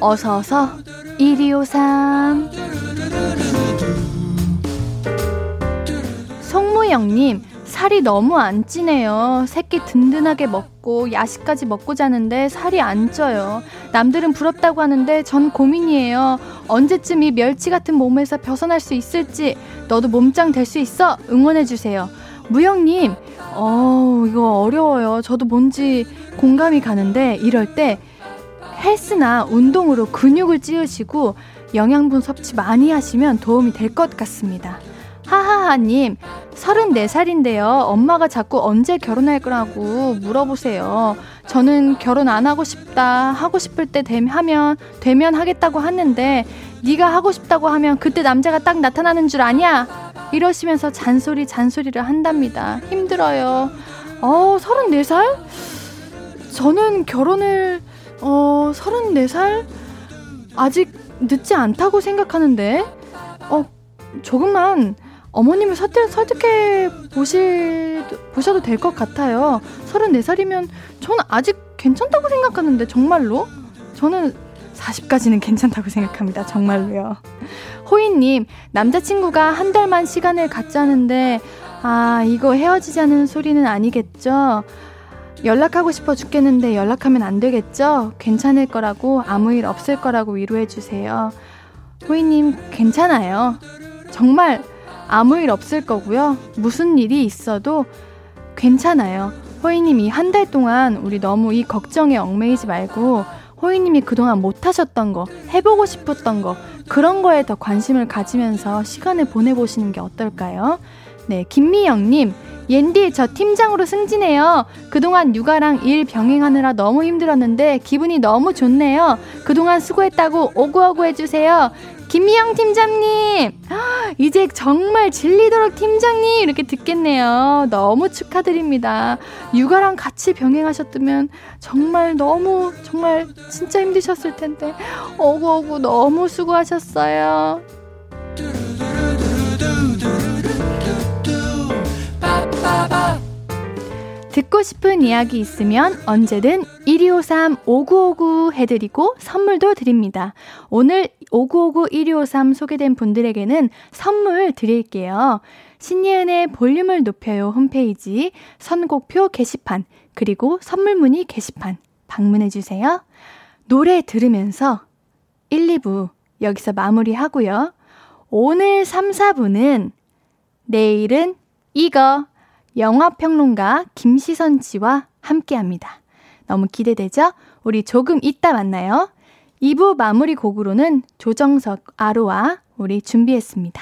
어서어서 1253 송무영님 살이 너무 안 찌네요. 새끼 든든하게 먹고 야식까지 먹고 자는데 살이 안 쪄요. 남들은 부럽다고 하는데 전 고민이에요. 언제쯤 이 멸치 같은 몸에서 벗어날 수 있을지 너도 몸짱 될 수 있어 응원해 주세요. 무영님 어, 이거 어려워요. 저도 뭔지 공감이 가는데 이럴 때 헬스나 운동으로 근육을 찌우시고 영양분 섭취 많이 하시면 도움이 될 것 같습니다. 하하하님, 34살인데요. 엄마가 자꾸 언제 결혼할 거라고 물어보세요. 저는 결혼 안 하고 싶다. 하고 싶을 때 되면, 되면 하겠다고 하는데, 네가 하고 싶다고 하면 그때 남자가 딱 나타나는 줄 아냐? 이러시면서 잔소리 잔소리를 한답니다. 힘들어요. 어, 34살? 저는 결혼을 어, 34살? 아직 늦지 않다고 생각하는데 어, 조금만 어머님을 설득, 설득해 보실, 보셔도 될 것 같아요. 34살이면 저는 아직 괜찮다고 생각하는데, 정말로? 저는 40까지는 괜찮다고 생각합니다. 정말로요. 호이님, 남자친구가 한 달만 시간을 갖자는데, 아, 이거 헤어지자는 소리는 아니겠죠? 연락하고 싶어 죽겠는데 연락하면 안 되겠죠? 괜찮을 거라고, 아무 일 없을 거라고 위로해주세요. 호이님, 괜찮아요. 정말 아무 일 없을 거고요. 무슨 일이 있어도 괜찮아요. 호이님 이 한 달 동안 우리 너무 이 걱정에 얽매이지 말고 호이님이 그동안 못하셨던 거, 해보고 싶었던 거, 그런 거에 더 관심을 가지면서 시간을 보내보시는 게 어떨까요? 네, 김미영님, 옌디, 저 팀장으로 승진해요. 그동안 육아랑 일 병행하느라 너무 힘들었는데 기분이 너무 좋네요. 그동안 수고했다고 오구오구 해주세요. 김미영 팀장님! 이제 정말 질리도록 팀장님! 이렇게 듣겠네요. 너무 축하드립니다. 육아랑 같이 병행하셨다면 정말 너무, 정말 진짜 힘드셨을 텐데. 오구오구 너무 수고하셨어요. 듣고 싶은 이야기 있으면 언제든 1253-5959 해드리고 선물도 드립니다. 오늘 5959-1253 소개된 분들에게는 선물 드릴게요. 신예은의 볼륨을 높여요 홈페이지 선곡표 게시판 그리고 선물 문의 게시판 방문해주세요. 노래 들으면서 1, 2부 여기서 마무리하고요. 오늘 3, 4부는 내일은 이거 영화평론가 김시선 씨와 함께 합니다. 너무 기대되죠? 우리 조금 이따 만나요. 2부 마무리 곡으로는 조정석, 아로와 우리 준비했습니다.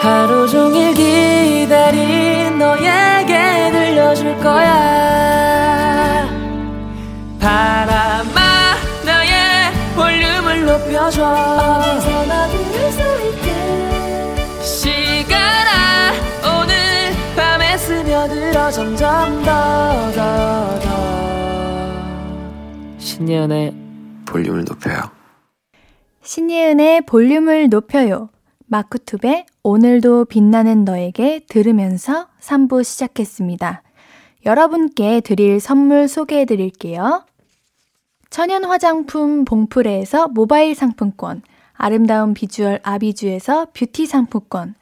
하루 종일 기 높여줘 어디서나 들을 수 있게 시간아 오늘 밤에 스며들어 점점 더 더 더 신예은의 볼륨을 높여요 신예은의 볼륨을 높여요. 마쿠투의 오늘도 빛나는 너에게 들으면서 3부 시작했습니다. 여러분께 드릴 선물 소개해 드릴게요. 천연 화장품 봉프레에서 모바일 상품권, 아름다운 비주얼 아비주에서 뷰티 상품권,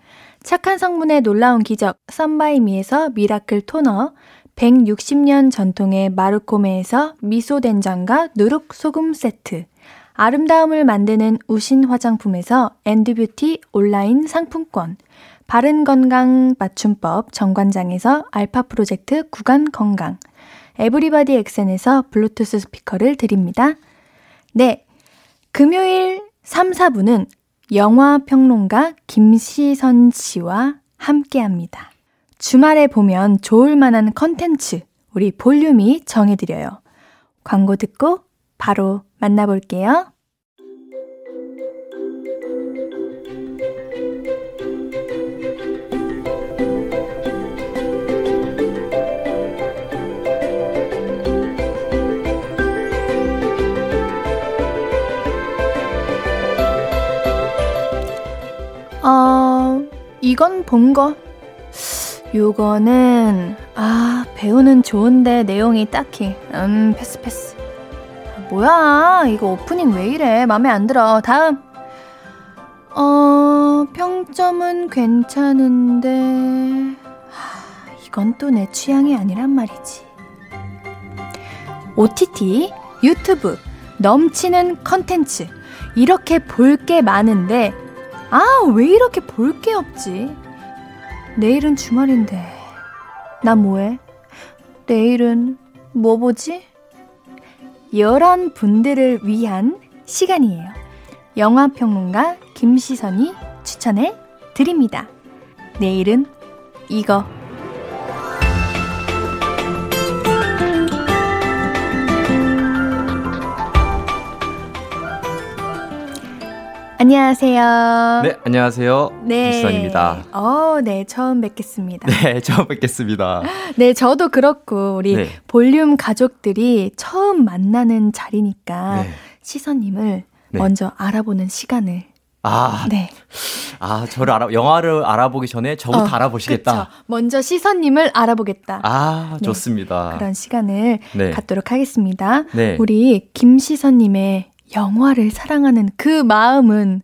착한 성분의 놀라운 기적 썬바이미에서 미라클 토너, 160년 전통의 마르코메에서 미소 된장과 누룩 소금 세트, 아름다움을 만드는 우신 화장품에서 엔드뷰티 온라인 상품권, 바른 건강 맞춤법 정관장에서 알파 프로젝트 구강 건강, 에브리바디 엑센에서 블루투스 스피커를 드립니다. 네. 금요일 3, 4부는 영화 평론가 김시선 씨와 함께 합니다. 주말에 보면 좋을 만한 컨텐츠 우리 볼륨이 정해드려요. 광고 듣고 바로 만나볼게요. 어, 이건 본 거. 요거는, 아, 배우는 좋은데 내용이 딱히, 음, 패스, 패스. 뭐야, 이거 오프닝 왜 이래? 맘에 안 들어. 다음. 어, 평점은 괜찮은데, 하, 이건 또 내 취향이 아니란 말이지. OTT, 유튜브, 넘치는 컨텐츠. 이렇게 볼 게 많은데, 아, 왜 이렇게 볼 게 없지? 내일은 주말인데. 나 뭐해? 내일은 뭐 보지? 이런 분들을 위한 시간이에요. 영화평론가 김시선이 추천해 드립니다. 내일은 이거. 안녕하세요. 네, 안녕하세요. 네. 김수환입니다. 어, 네, 처음 뵙겠습니다. 네, 처음 뵙겠습니다. 네, 저도 그렇고 우리 네. 볼륨 가족들이 처음 만나는 자리니까 네. 시선님을 네. 먼저 알아보는 시간을. 아, 네. 아, 저를 알아, 영화를 알아보기 전에 저부터 어, 알아보시겠다. 그쵸. 먼저 시선님을 알아보겠다. 아, 네. 좋습니다. 그런 시간을 네. 갖도록 하겠습니다. 네. 우리 김시선님의 영화를 사랑하는 그 마음은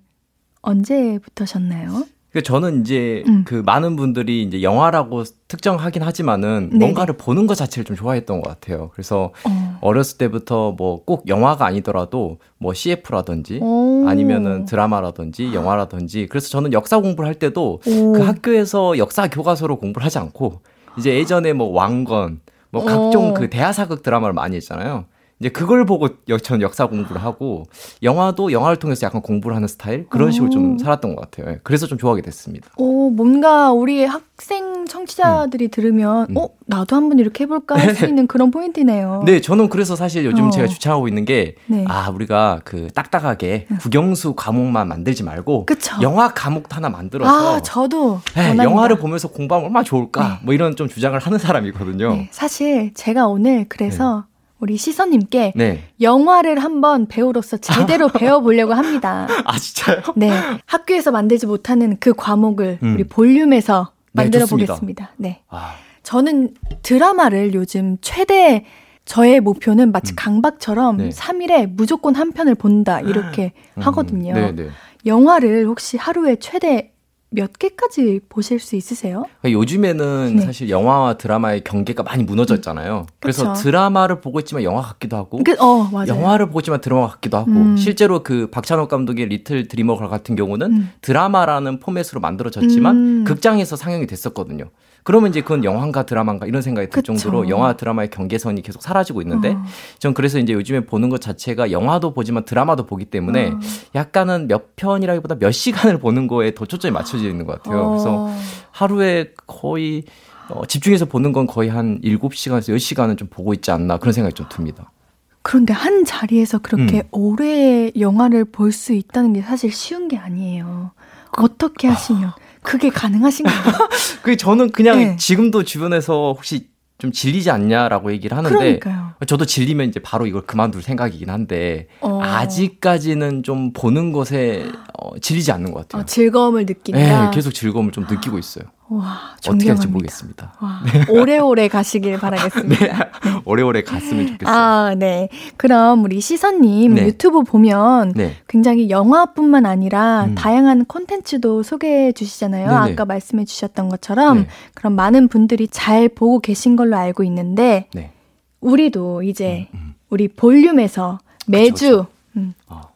언제부터셨나요? 그 저는 이제 음. 그 많은 분들이 이제 영화라고 특정하긴 하지만은 네네. 뭔가를 보는 것 자체를 좀 좋아했던 것 같아요. 그래서 어, 어렸을 때부터 뭐 꼭 영화가 아니더라도 뭐 CF라든지 오. 아니면은 드라마라든지 영화라든지 그래서 저는 역사 공부를 할 때도 오. 그 학교에서 역사 교과서로 공부를 하지 않고 이제 예전에 뭐 왕건 뭐 각종 오. 그 대하사극 드라마를 많이 했잖아요. 이제 그걸 보고 저는 역사 공부를 하고 영화도 영화를 통해서 약간 공부를 하는 스타일 그런 식으로 좀 살았던 것 같아요. 예, 그래서 좀 좋아하게 됐습니다. 오 뭔가 우리 학생 청취자들이 음. 들으면 음. 어 나도 한번 이렇게 해볼까 할 수 있는 그런 포인트네요. 네, 저는 그래서 사실 요즘 어. 제가 주창하고 있는 게아 네. 우리가 그 딱딱하게 국영수 과목만 만들지 말고 그쵸. 영화 과목 하나 만들어서 아 저도 네, 영화를 보면서 공부하면 얼마나 좋을까 네. 뭐 이런 좀 주장을 하는 사람이거든요. 네, 사실 제가 오늘 그래서 네. 우리 시선님께 네. 영화를 한번 배우로서 제대로 배워보려고 합니다. 아 진짜요? 네, 학교에서 만들지 못하는 그 과목을 음. 우리 볼륨에서 네, 만들어 네, 보겠습니다. 네, 아. 저는 드라마를 요즘 최대 저의 목표는 마치 음. 강박처럼 네. 3일에 무조건 한 편을 본다 이렇게 음. 하거든요. 네, 네. 영화를 혹시 하루에 최대 몇 개까지 보실 수 있으세요? 그러니까 요즘에는 네. 사실 영화와 드라마의 경계가 많이 무너졌잖아요. 음, 그래서 드라마를 보고 있지만 영화 같기도 하고, 그, 어, 영화를 보고 있지만 드라마 같기도 하고, 음. 실제로 그 박찬욱 감독의 리틀 드리머 같은 경우는 음. 드라마라는 포맷으로 만들어졌지만 음. 극장에서 상영이 됐었거든요. 그러면 이제 그건 영화인가 드라마인가 이런 생각이 들 그쵸. 정도로 영화 드라마의 경계선이 계속 사라지고 있는데 어. 전 그래서 이제 요즘에 보는 것 자체가 영화도 보지만 드라마도 보기 때문에 어. 약간은 몇 편이라기보다 몇 시간을 보는 거에 더 초점이 맞춰져 있는 것 같아요. 어. 그래서 하루에 거의 어, 집중해서 보는 건 거의 한 7시간에서 10시간은 좀 보고 있지 않나 그런 생각이 좀 듭니다. 그런데 한 자리에서 그렇게 음. 오래 영화를 볼 수 있다는 게 사실 쉬운 게 아니에요. 그, 어떻게 하시면. 아. 그게 가능하신가요? 그 저는 그냥 네. 지금도 주변에서 혹시 좀 질리지 않냐라고 얘기를 하는데 그러니까요. 저도 질리면 이제 바로 이걸 그만둘 생각이긴 한데 어. 아직까지는 좀 보는 것에 어, 질리지 않는 것 같아요. 어, 즐거움을 느낀다. 네, 계속 즐거움을 좀 느끼고 있어요. 와, 어떻게 할지 모르겠습니다. 와, 네. 오래오래 가시길 바라겠습니다. 네. 네. 오래오래 갔으면 좋겠어요. 아, 네. 그럼 우리 시선님 네. 유튜브 보면 네. 굉장히 영화뿐만 아니라 음. 다양한 콘텐츠도 소개해 주시잖아요. 네네. 아까 말씀해 주셨던 것처럼 네. 그럼 많은 분들이 잘 보고 계신 걸로 알고 있는데 네. 우리도 이제 음, 음. 우리 볼륨에서 매주 그쵸, 그쵸. 음. 어.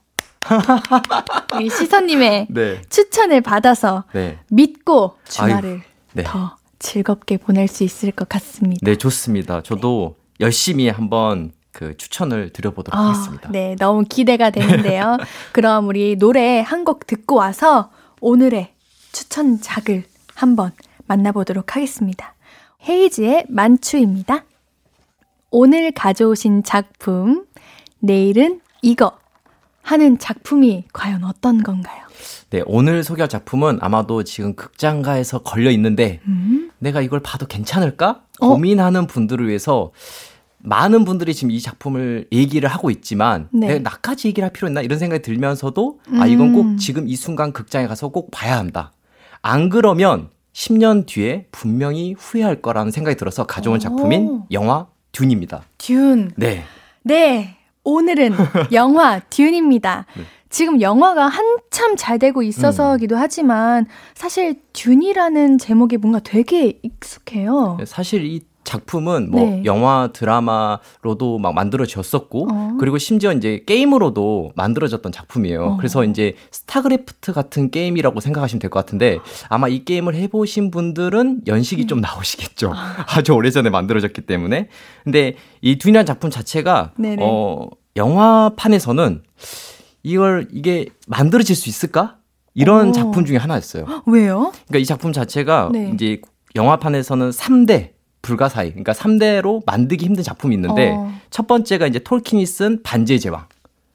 우리 시선님의 네. 추천을 받아서 네. 믿고 주말을 네. 더 즐겁게 보낼 수 있을 것 같습니다. 네, 좋습니다. 저도 열심히 한번 그 추천을 드려보도록 어, 하겠습니다. 네, 너무 기대가 되는데요. 그럼 우리 노래 한 곡 듣고 와서 오늘의 추천작을 한번 만나보도록 하겠습니다. 헤이즈의 만추입니다. 오늘 가져오신 작품, 내일은 이거 하는 작품이 과연 어떤 건가요? 네, 오늘 소개할 작품은 아마도 지금 극장가에서 걸려 있는데 음? 내가 이걸 봐도 괜찮을까? 어? 고민하는 분들을 위해서 많은 분들이 지금 이 작품을 얘기를 하고 있지만 네. 내가 나까지 얘기를 할 필요 있나 이런 생각이 들면서도 음. 아 이건 꼭 음. 지금 이 순간 극장에 가서 꼭 봐야 한다. 안 그러면 10년 뒤에 분명히 후회할 거라는 생각이 들어서 가져온 작품인 오. 영화 듄입니다. 듄. 네. 네. 오늘은 영화 듄입니다. 네. 지금 영화가 한참 잘 되고 있어서기도 음. 하지만 사실 듄이라는 제목이 뭔가 되게 익숙해요. 네, 사실 이 작품은 뭐 네. 영화 드라마로도 막 만들어졌었고 어. 그리고 심지어 이제 게임으로도 만들어졌던 작품이에요. 어. 그래서 이제 스타크래프트 같은 게임이라고 생각하시면 될 것 같은데 아마 이 게임을 해보신 분들은 연식이 음. 좀 나오시겠죠. 아. 아주 오래전에 만들어졌기 때문에. 근데 이 둔이라는 작품 자체가 네네. 어 영화판에서는 이걸 이게 만들어질 수 있을까? 이런 오. 작품 중에 하나였어요. 왜요? 그러니까 이 작품 자체가 네. 이제 영화판에서는 3대 불가사의, 그러니까 3대로 만들기 힘든 작품이 있는데 어. 첫 번째가 이제 톨킨이 쓴 반지의 제왕.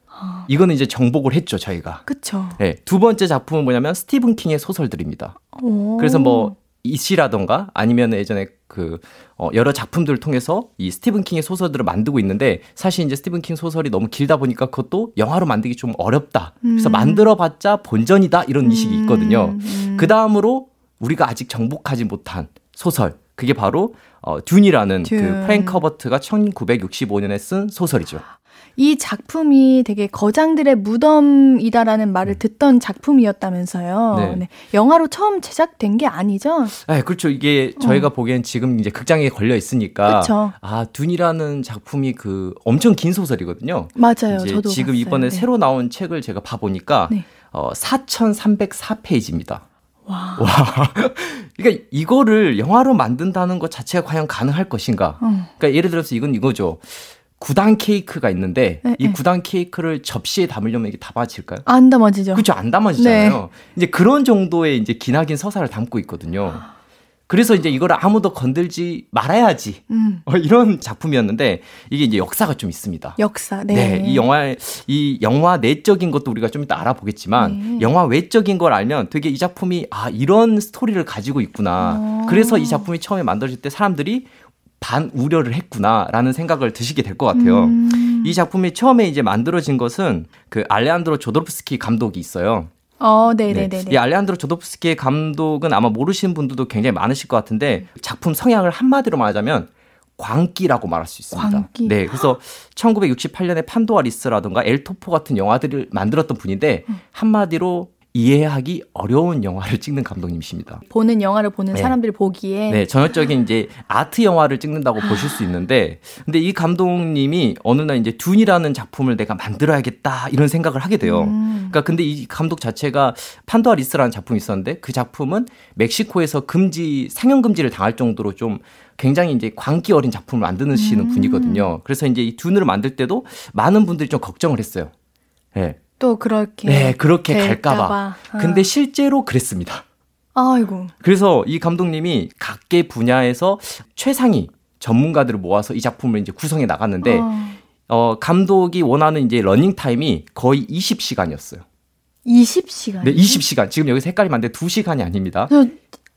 어. 이거는 이제 정복을 했죠, 저희가. 그쵸. 네. 두 번째 작품은 뭐냐면 스티븐 킹의 소설들입니다. 오. 그래서 뭐, 이시라던가 아니면 예전에 그, 어, 여러 작품들을 통해서 이 스티븐 킹의 소설들을 만들고 있는데 사실 이제 스티븐 킹 소설이 너무 길다 보니까 그것도 영화로 만들기 좀 어렵다. 그래서 음. 만들어봤자 본전이다. 이런 인식이 있거든요. 음. 음. 그 다음으로 우리가 아직 정복하지 못한 소설. 그게 바로 어, 듄이라는 그 프랭크 허버트가 1965년에 쓴 소설이죠. 이 작품이 되게 거장들의 무덤이다라는 말을 음. 듣던 작품이었다면서요. 네. 네. 영화로 처음 제작된 게 아니죠? 네, 그렇죠. 이게 저희가 어. 보기엔 지금 이제 극장에 걸려 있으니까 그쵸. 아 둔이라는 작품이 그 엄청 긴 소설이거든요. 맞아요. 저도 지금 봤어요. 이번에 네. 새로 나온 책을 제가 봐 보니까 네. 어 4,304페이지입니다. 와. 와. 그러니까 이거를 영화로 만든다는 것 자체가 과연 가능할 것인가? 어. 그러니까 예를 들어서 이건 이거죠. 구단 케이크가 있는데 네, 이 네. 구단 케이크를 접시에 담으려면 이게 담아질까요? 안 담아지죠. 그렇죠. 안 담아지잖아요. 네. 이제 그런 정도의 이제 기나긴 서사를 담고 있거든요. 그래서 이제 이걸 아무도 건들지 말아야지. 음. 어, 이런 작품이었는데 이게 이제 역사가 좀 있습니다. 역사. 네. 네. 이 영화 이 영화 내적인 것도 우리가 좀 이따 알아보겠지만 네. 영화 외적인 걸 알면 되게 이 작품이 아 이런 스토리를 가지고 있구나. 오. 어. 그래서 이 작품이 처음에 만들어질 때 사람들이 반 우려를 했구나라는 생각을 드시게 될 것 같아요. 음. 이 작품이 처음에 이제 만들어진 것은 그 알레안드로 조도프스키 감독이 있어요. 어, 네네네. 네. 이 알레안드로 조도프스키의 감독은 아마 모르시는 분들도 굉장히 많으실 것 같은데 작품 성향을 한마디로 말하자면 광기라고 말할 수 있습니다. 광기. 네, 그래서 1968년에 판도아 리스라든가 엘토포 같은 영화들을 만들었던 분인데 음. 한마디로 이해하기 어려운 영화를 찍는 감독님이십니다. 보는 영화를 보는 네. 사람들 보기에 네, 전형적인 이제 아트 영화를 찍는다고 보실 수 있는데 근데 이 감독님이 어느 날 이제 둔이라는 작품을 내가 만들어야겠다 이런 생각을 하게 돼요. 음. 그러니까 근데 이 감독 자체가 판도와 리스라는 작품이 있었는데 그 작품은 멕시코에서 금지 상영 금지를 당할 정도로 좀 굉장히 이제 광기 어린 작품을 만드시는 음. 분이거든요. 그래서 이제 이 듄을 만들 때도 많은 분들이 좀 걱정을 했어요. 예. 네. 또 그렇게 네 그렇게 갈까봐. 어. 근데 실제로 그랬습니다. 아이고. 그래서 이 감독님이 각계 분야에서 최상위 전문가들을 모아서 이 작품을 이제 구성해 나갔는데 어, 어 감독이 원하는 이제 러닝 타임이 거의 20시간이었어요. 20시간? 네, 20시간. 지금 여기 색깔이 많은데 2시간이 아닙니다.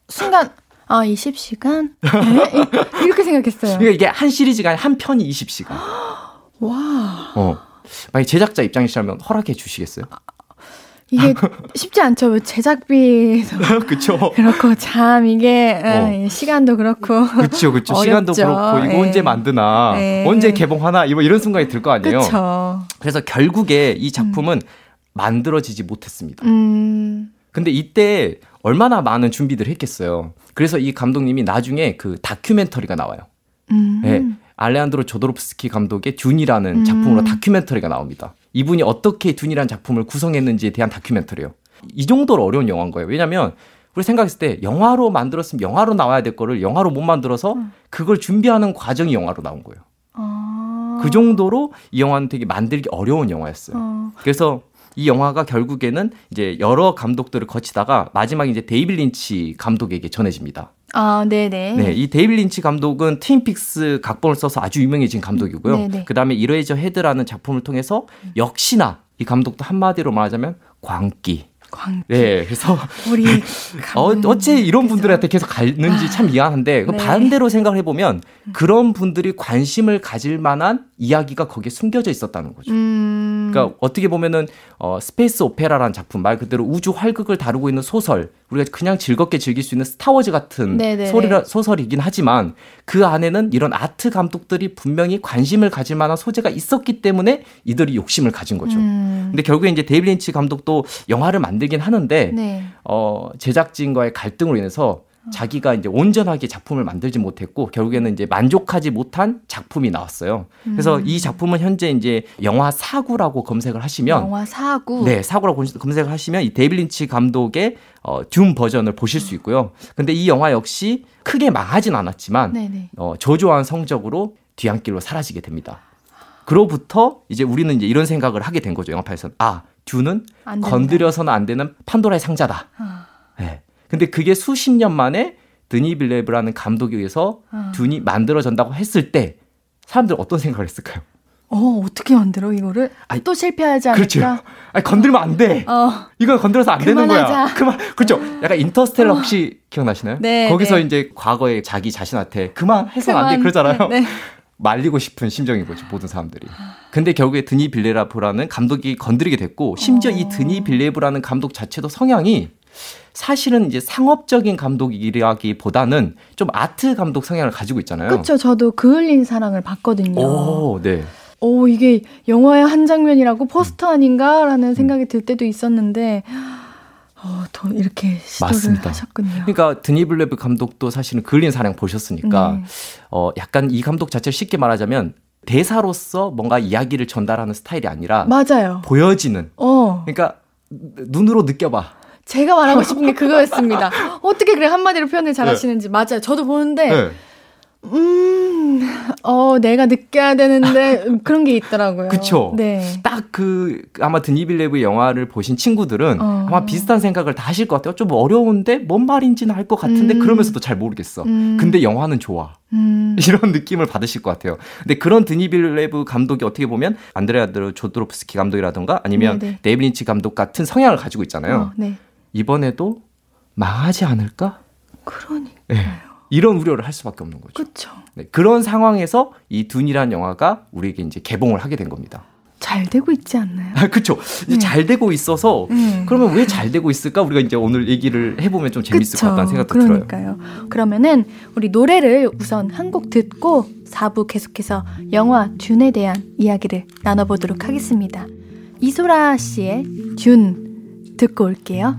순간 아, 20시간? 네? 이렇게 생각했어요. 그러니까 이게 한 시리즈가 한 편이 20시간. 와. 어. 만약 제작자 입장이시라면 허락해 주시겠어요? 이게 쉽지 않죠. 제작비도 그쵸. 그렇고 참 이게 어. 시간도 그렇고 그렇죠, 그렇죠. 시간도 그렇고 이거 에. 언제 예. 만드나, 에. 예. 언제 개봉하나 이런 순간이 들 거 아니에요. 그쵸. 그래서 결국에 이 작품은 음. 만들어지지 못했습니다. 음. 근데 이때 얼마나 많은 준비들을 했겠어요. 그래서 이 감독님이 나중에 그 다큐멘터리가 나와요. 음. 네. 알레안드로 조도롭스키 감독의 듄이라는 음. 작품으로 다큐멘터리가 나옵니다. 이분이 어떻게 듄이라는 작품을 구성했는지에 대한 다큐멘터리요. 이 정도로 어려운 영화인 거예요. 왜냐하면 우리 생각했을 때 영화로 만들었으면 영화로 나와야 될 거를 영화로 못 만들어서 음. 그걸 준비하는 과정이 영화로 나온 거예요. 아. 그 정도로 이 영화는 되게 만들기 어려운 영화였어요. 어. 그래서 이 영화가 결국에는 이제 여러 감독들을 거치다가 마지막에 이제 데이빗 린치 감독에게 전해집니다. 아, 네네. 네, 이 데이빗 린치 감독은 트윈픽스 각본을 써서 아주 유명해진 감독이고요. 그 다음에 이레이저 헤드라는 작품을 통해서 역시나 이 감독도 한마디로 말하자면 광기, 광기. 네, 그래서 우리 어, 어째 이런 분들한테 계속 가는지 참 미안한데 네. 반대로 생각을 해보면 그런 분들이 관심을 가질 만한 이야기가 거기에 숨겨져 있었다는 거죠. 음. 그러니까 어떻게 보면은 어, space opera라는 작품 말 그대로 우주 활극을 다루고 있는 소설 우리가 그냥 즐겁게 즐길 수 있는 스타워즈 같은 소리라, 소설이긴 하지만 그 안에는 이런 아트 감독들이 분명히 관심을 가질 만한 소재가 있었기 때문에 이들이 욕심을 가진 거죠. 음. 근데 결국에 이제 데이비드 린치 감독도 영화를 만들긴 하는데 네. 어, 제작진과의 갈등으로 인해서 자기가 이제 온전하게 작품을 만들지 못했고 결국에는 이제 만족하지 못한 작품이 나왔어요. 그래서 음. 이 작품은 현재 이제 영화 사구라고 검색을 하시면 영화 사구 네 사구라고 검색을 하시면 이 데이빌 린치 감독의 어, 듄 버전을 보실 수 있고요. 근데 이 영화 역시 크게 망하진 않았지만 네네. 어, 저조한 성적으로 뒤안길로 사라지게 됩니다. 그로부터 이제 우리는 이제 이런 생각을 하게 된 거죠. 영화판에서는 아 듀는 건드려서는 안 되는 판도라의 상자다. 아. 네. 근데 그게 수십 년 만에 드니 빌레브라는 감독에 의해서 아. 둔이 만들어진다고 했을 때 사람들 어떤 생각을 했을까요? 어, 어떻게 만들어, 이거를? 아니, 또 실패하지 않을까? 그렇죠. 아니, 건들면 안 돼. 어. 이건 건드려서 안 그만하자. 되는 거야. 그만, 그렇죠. 약간 인터스텔라 어. 혹시 어. 기억나시나요? 네. 거기서 네. 이제 과거에 자기 자신한테 그만 해서는 안 돼. 그러잖아요. 네. 말리고 싶은 심정인 거죠, 모든 사람들이. 근데 결국에 드니 빌레라브라는 감독이 건드리게 됐고, 심지어 어. 이 드니 빌레브라는 감독 자체도 성향이 사실은 이제 상업적인 감독이라기보다는 좀 아트 감독 성향을 가지고 있잖아요. 그렇죠. 저도 그을린 사랑을 봤거든요. 오, 네. 오, 이게 영화의 한 장면이라고 포스터 아닌가라는 생각이 들 때도 있었는데, 어, 더 이렇게 시도를 맞습니다. 하셨군요. 그러니까 드니블레브 감독도 사실은 그을린 사냥 보셨으니까, 네. 어, 약간 이 감독 자체를 쉽게 말하자면, 대사로서 뭔가 이야기를 전달하는 스타일이 아니라, 맞아요. 보여지는. 어. 그러니까, 눈으로 느껴봐. 제가 말하고 싶은 게 그거였습니다. 어떻게 그래 한마디로 표현을 잘 하시는지. 네. 맞아요. 저도 보는데, 네. 음, 어, 내가 느껴야 되는데 그런 게 있더라고요. 그쵸. 네. 딱 그, 아마 드니빌레브 영화를 보신 친구들은 어. 아마 비슷한 생각을 다 하실 것 같아요. 좀 어려운데 뭔 말인지는 알 것 같은데 음. 그러면서도 잘 모르겠어. 음. 근데 영화는 좋아. 음. 이런 느낌을 받으실 것 같아요. 근데 그런 드니빌레브 감독이 어떻게 보면 안드레아 조드로프스키 감독이라던가 아니면 네네. 데이비 린치 감독 같은 성향을 가지고 있잖아요. 어, 네. 이번에도 망하지 않을까? 그러니까요. 네. 이런 우려를 할 수밖에 없는 거죠. 그렇죠. 네, 그런 상황에서 이 둔이라는 영화가 우리에게 이제 개봉을 하게 된 겁니다. 잘 되고 있지 않나요? 아, 그렇죠. 네. 잘 되고 있어서 음. 그러면 왜 잘 되고 있을까? 우리가 이제 오늘 얘기를 해보면 좀 재밌을 그쵸. 것 같다는 생각도 그러니까요. 들어요. 그러면은 우리 노래를 우선 한 곡 듣고 4부 계속해서 영화 듄에 대한 이야기를 나눠보도록 하겠습니다. 이소라 씨의 듄 듣고 올게요.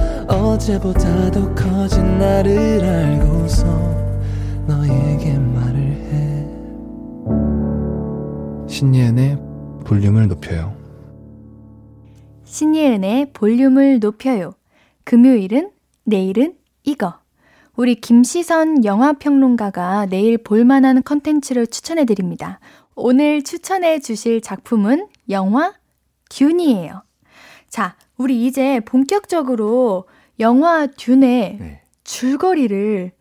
어제보다 더 커진 나를 알고서 너에게 말을 해 신예은의 볼륨을 높여요 신예은의 볼륨을 높여요 금요일은 내일은 이거 우리 김시선 영화평론가가 내일 볼만한 컨텐츠를 추천해드립니다. 오늘 추천해 주실 작품은 영화 듄이에요. 자, 우리 이제 본격적으로 영화 듄의 네. 줄거리를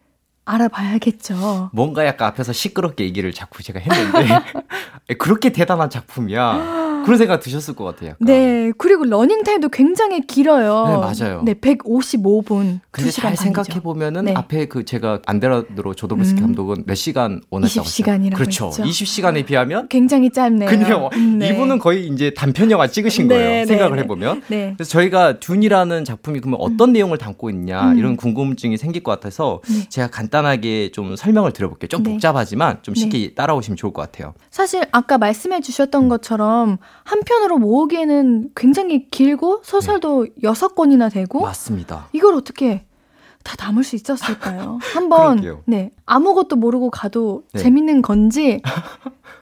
알아봐야겠죠. 뭔가 약간 앞에서 시끄럽게 얘기를 자꾸 제가 했는데 그렇게 대단한 작품이야. 그런 생각 드셨을 것 같아요. 약간. 네. 그리고 러닝 타임도 굉장히 길어요. 네, 맞아요. 네, 155분. 근데 잘 생각해 보면은 네. 앞에 그 제가 알레한드로 조도로프스키 음. 감독은 몇 시간 원했다고 20시간이라고 그렇죠. 했죠. 20시간에 비하면 굉장히 짧네요. 그냥 네. 이분은 거의 이제 단편 영화 찍으신 네, 거예요. 네, 생각을 해 보면. 네. 그래서 저희가 듄이라는 작품이 그러면 어떤 음. 내용을 담고 있냐 음. 이런 궁금증이 생길 것 같아서 제가 간단하게 좀 설명을 드려볼게요. 좀 복잡하지만 좀 쉽게 따라오시면 좋을 것 같아요. 사실 아까 말씀해 주셨던 것처럼 한편으로 모으기에는 굉장히 길고 소설도 여섯 네. 권이나 되고 맞습니다. 이걸 어떻게 다 담을 수 있었을까요? 한번 네 아무것도 모르고 가도 네. 재밌는 건지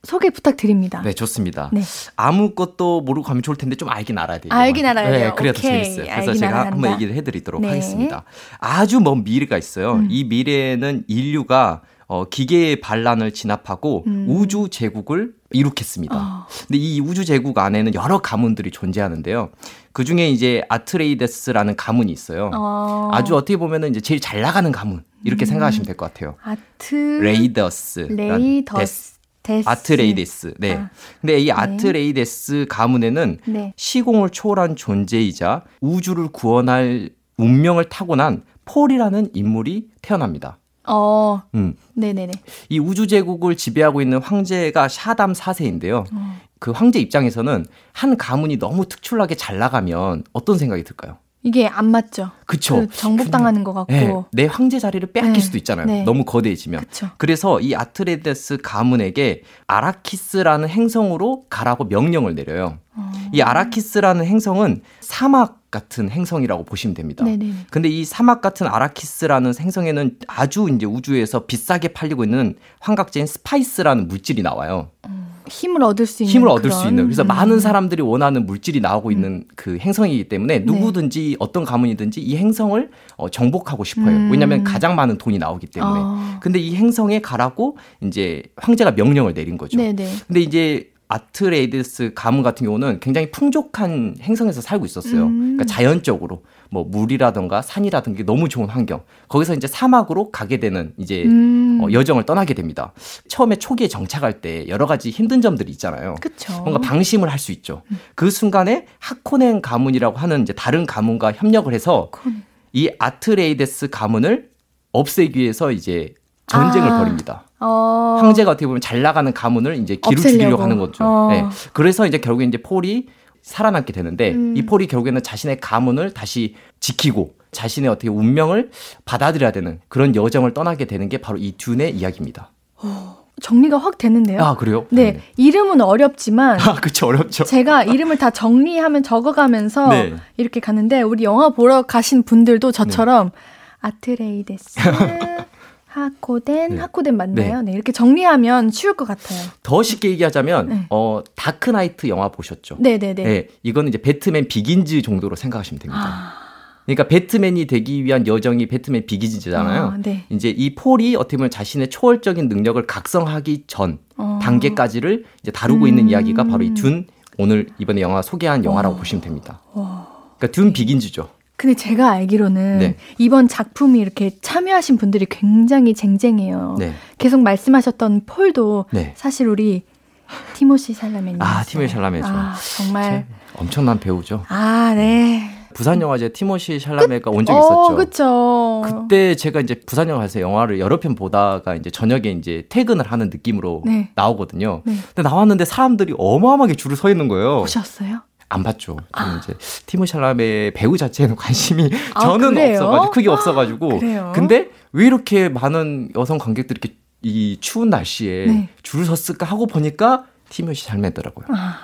소개 부탁드립니다. 네, 좋습니다. 네. 아무것도 모르고 가면 좋을 텐데 좀 알긴 알아야 돼요. 알긴 알아야 돼요. 네, 그래야 더 재밌어요. 그래서 제가 한번 얘기를 해드리도록 네. 하겠습니다. 아주 먼 미래가 있어요. 음. 이 미래에는 인류가 어, 기계의 반란을 진압하고 음. 우주 제국을 이룩했습니다. 어. 근데 이 우주 제국 안에는 여러 가문들이 존재하는데요. 그 중에 이제 아트레이데스라는 가문이 있어요. 어. 아주 어떻게 보면은 이제 제일 잘 나가는 가문 이렇게 음. 생각하시면 될 것 같아요. 아트레이더스. 레이더스. 아트레이데스. 네. 아. 근데 이 네. 아트레이데스 가문에는 네. 시공을 초월한 존재이자 우주를 구원할 운명을 타고난 폴이라는 인물이 태어납니다. 어. 음. 네네네. 이 우주 제국을 지배하고 있는 황제가 샤담 4세인데요. 어. 그 황제 입장에서는 한 가문이 너무 특출나게 잘 나가면 어떤 생각이 들까요? 이게 안 맞죠. 그쵸. 그 정복당하는 것 같고. 네, 내 황제 자리를 빼앗길 네. 수도 있잖아요. 네. 너무 거대해지면. 그쵸. 그래서 이 아트레데스 가문에게 아라키스라는 행성으로 가라고 명령을 내려요. 어. 이 아라키스라는 행성은 사막 같은 행성이라고 보시면 됩니다. 네네. 근데 이 사막 같은 아라키스라는 행성에는 아주 이제 우주에서 비싸게 팔리고 있는 환각제인 스파이스라는 물질이 나와요. 음, 힘을 얻을 수 있는 힘을 얻을 수 있는 그래서 음. 많은 사람들이 원하는 물질이 나오고 음. 있는 그 행성이기 때문에 네. 누구든지 네. 어떤 가문이든지 이 행성을 어, 정복하고 싶어요. 음. 왜냐하면 가장 많은 돈이 나오기 때문에. 아. 근데 이 행성에 가라고 이제 황제가 명령을 내린 거죠. 네네. 근데 이제 아트레이데스 가문 같은 경우는 굉장히 풍족한 행성에서 살고 있었어요. 음. 그러니까 자연적으로 뭐 물이라든가 산이라든가 너무 좋은 환경. 거기서 이제 사막으로 가게 되는 이제 음. 어, 여정을 떠나게 됩니다. 처음에 초기에 정착할 때 여러 가지 힘든 점들이 있잖아요. 그쵸. 뭔가 방심을 할 수 있죠. 음. 그 순간에 하코넨 가문이라고 하는 이제 다른 가문과 협력을 해서 이 아트레이데스 가문을 없애기 위해서 이제 전쟁을 아. 벌입니다. 어. 황제가 어떻게 보면 잘 나가는 가문을 이제 기를 죽이려고 하는 거죠. 어. 네. 그래서 이제 결국에 이제 폴이 살아남게 되는데 음. 이 폴이 결국에는 자신의 가문을 다시 지키고 자신의 어떻게 운명을 받아들여야 되는 그런 여정을 떠나게 되는 게 바로 이 듄의 이야기입니다. 어. 정리가 확 되는데요. 아, 그래요? 네. 네. 이름은 어렵지만. 아, 그쵸, 어렵죠. 제가 이름을 다 정리하면 적어가면서 네. 이렇게 가는데, 우리 영화 보러 가신 분들도 저처럼 네. 아트레이데스, 하코덴, 네. 하코덴 맞나요? 네. 네. 이렇게 정리하면 쉬울 것 같아요. 더 쉽게 얘기하자면 네. 어 다크나이트 영화 보셨죠? 네, 네, 네. 네, 이거는 이제 배트맨 비긴즈 정도로 생각하시면 됩니다. 아... 그러니까 배트맨이 되기 위한 여정이 배트맨 비기즈잖아요. 아, 네. 이제 이 폴이 어떻게 보면 자신의 초월적인 능력을 각성하기 전 어... 단계까지를 이제 다루고 음... 있는 이야기가 바로 이둔 오늘 이번에 영화 소개한 영화라고 어... 보시면 됩니다. 어... 그러니까 둔 비긴즈죠. 근데 제가 알기로는 네. 이번 작품이 이렇게 참여하신 분들이 굉장히 쟁쟁해요. 네. 계속 말씀하셨던 폴도 네. 사실 우리 티모시 샬라메님. 아, 티모시 샬라메죠. 아, 정말 엄청난 배우죠. 아, 네. 부산 영화제 티모시 샬라메가 온 적이 있었죠. 어, 그쵸. 그때 제가 이제 부산 영화에서 영화를 여러 편 보다가 이제 저녁에 이제 퇴근을 하는 느낌으로 네. 나오거든요. 네. 근데 나왔는데 사람들이 어마어마하게 줄을 서 있는 거예요. 보셨어요? 안 봤죠. 아. 이제 티모 샬라메 배우 자체에는 관심이 아, 저는 그래요? 없어가지고 크게 없어가지고. 아, 근데 왜 이렇게 많은 여성 관객들이 이렇게 이 추운 날씨에 네. 줄을 섰을까 하고 보니까 티모시 샬메더라고요. 아.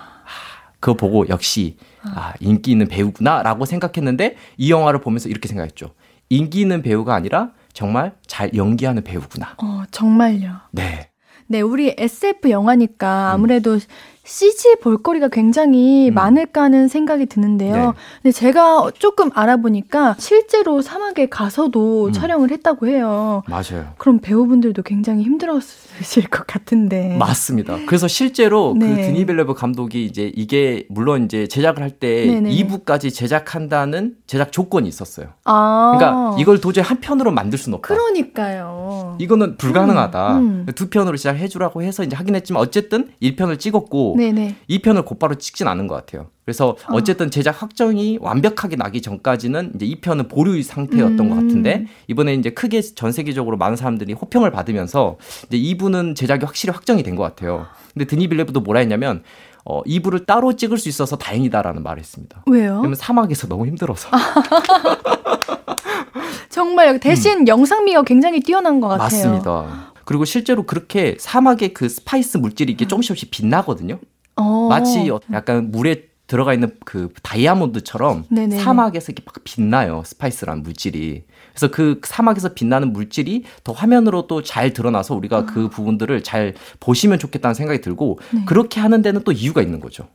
그거 보고 역시 아. 아, 인기 있는 배우구나라고 생각했는데 이 영화를 보면서 이렇게 생각했죠. 인기 있는 배우가 아니라 정말 잘 연기하는 배우구나. 어, 정말요. 네. 네, 우리 SF 영화니까 아무래도 음. CG 볼거리가 굉장히 음. 많을까 하는 생각이 드는데요. 네. 근데 제가 조금 알아보니까 실제로 사막에 가서도 음. 촬영을 했다고 해요. 맞아요. 그럼 배우분들도 굉장히 힘들었을 것 같은데. 맞습니다. 그래서 실제로 그 네. 그 드니벨레브 감독이 이제 이게 물론 이제 제작을 할 때 2부까지 제작한다는 제작 조건이 있었어요. 아. 그러니까 이걸 도저히 한 편으로 만들 수는 없다. 그러니까요. 이거는 불가능하다. 음, 음. 두 편으로 시작해 주라고 해서 이제 하긴 했지만 어쨌든 1편을 찍었고 네네. 2편을 곧바로 찍진 않은 것 같아요. 그래서 어. 어쨌든 제작 확정이 완벽하게 나기 전까지는 이제 2편은 보류 상태였던 음. 것 같은데 이번에 이제 크게 전 세계적으로 많은 사람들이 호평을 받으면서 이제 2부는 제작이 확실히 확정이 된 것 같아요. 근데 드니 빌뇌브도 뭐라 했냐면 어, 2부를 따로 찍을 수 있어서 다행이다라는 말을 했습니다. 왜요? 왜냐면 사막에서 너무 힘들어서. 정말 대신 음. 영상미가 굉장히 뛰어난 것 같아요. 맞습니다. 그리고 실제로 그렇게 사막의 그 스파이스 물질이 이게 조금씩 조금씩 빛나거든요. 어. 마치 약간 물에 들어가 있는 그 다이아몬드처럼 네네. 사막에서 이렇게 막 빛나요. 스파이스란 물질이. 그래서 그 사막에서 빛나는 물질이 더 화면으로 또 잘 드러나서 우리가 아. 그 부분들을 잘 보시면 좋겠다는 생각이 들고 네. 그렇게 하는 데는 또 이유가 있는 거죠.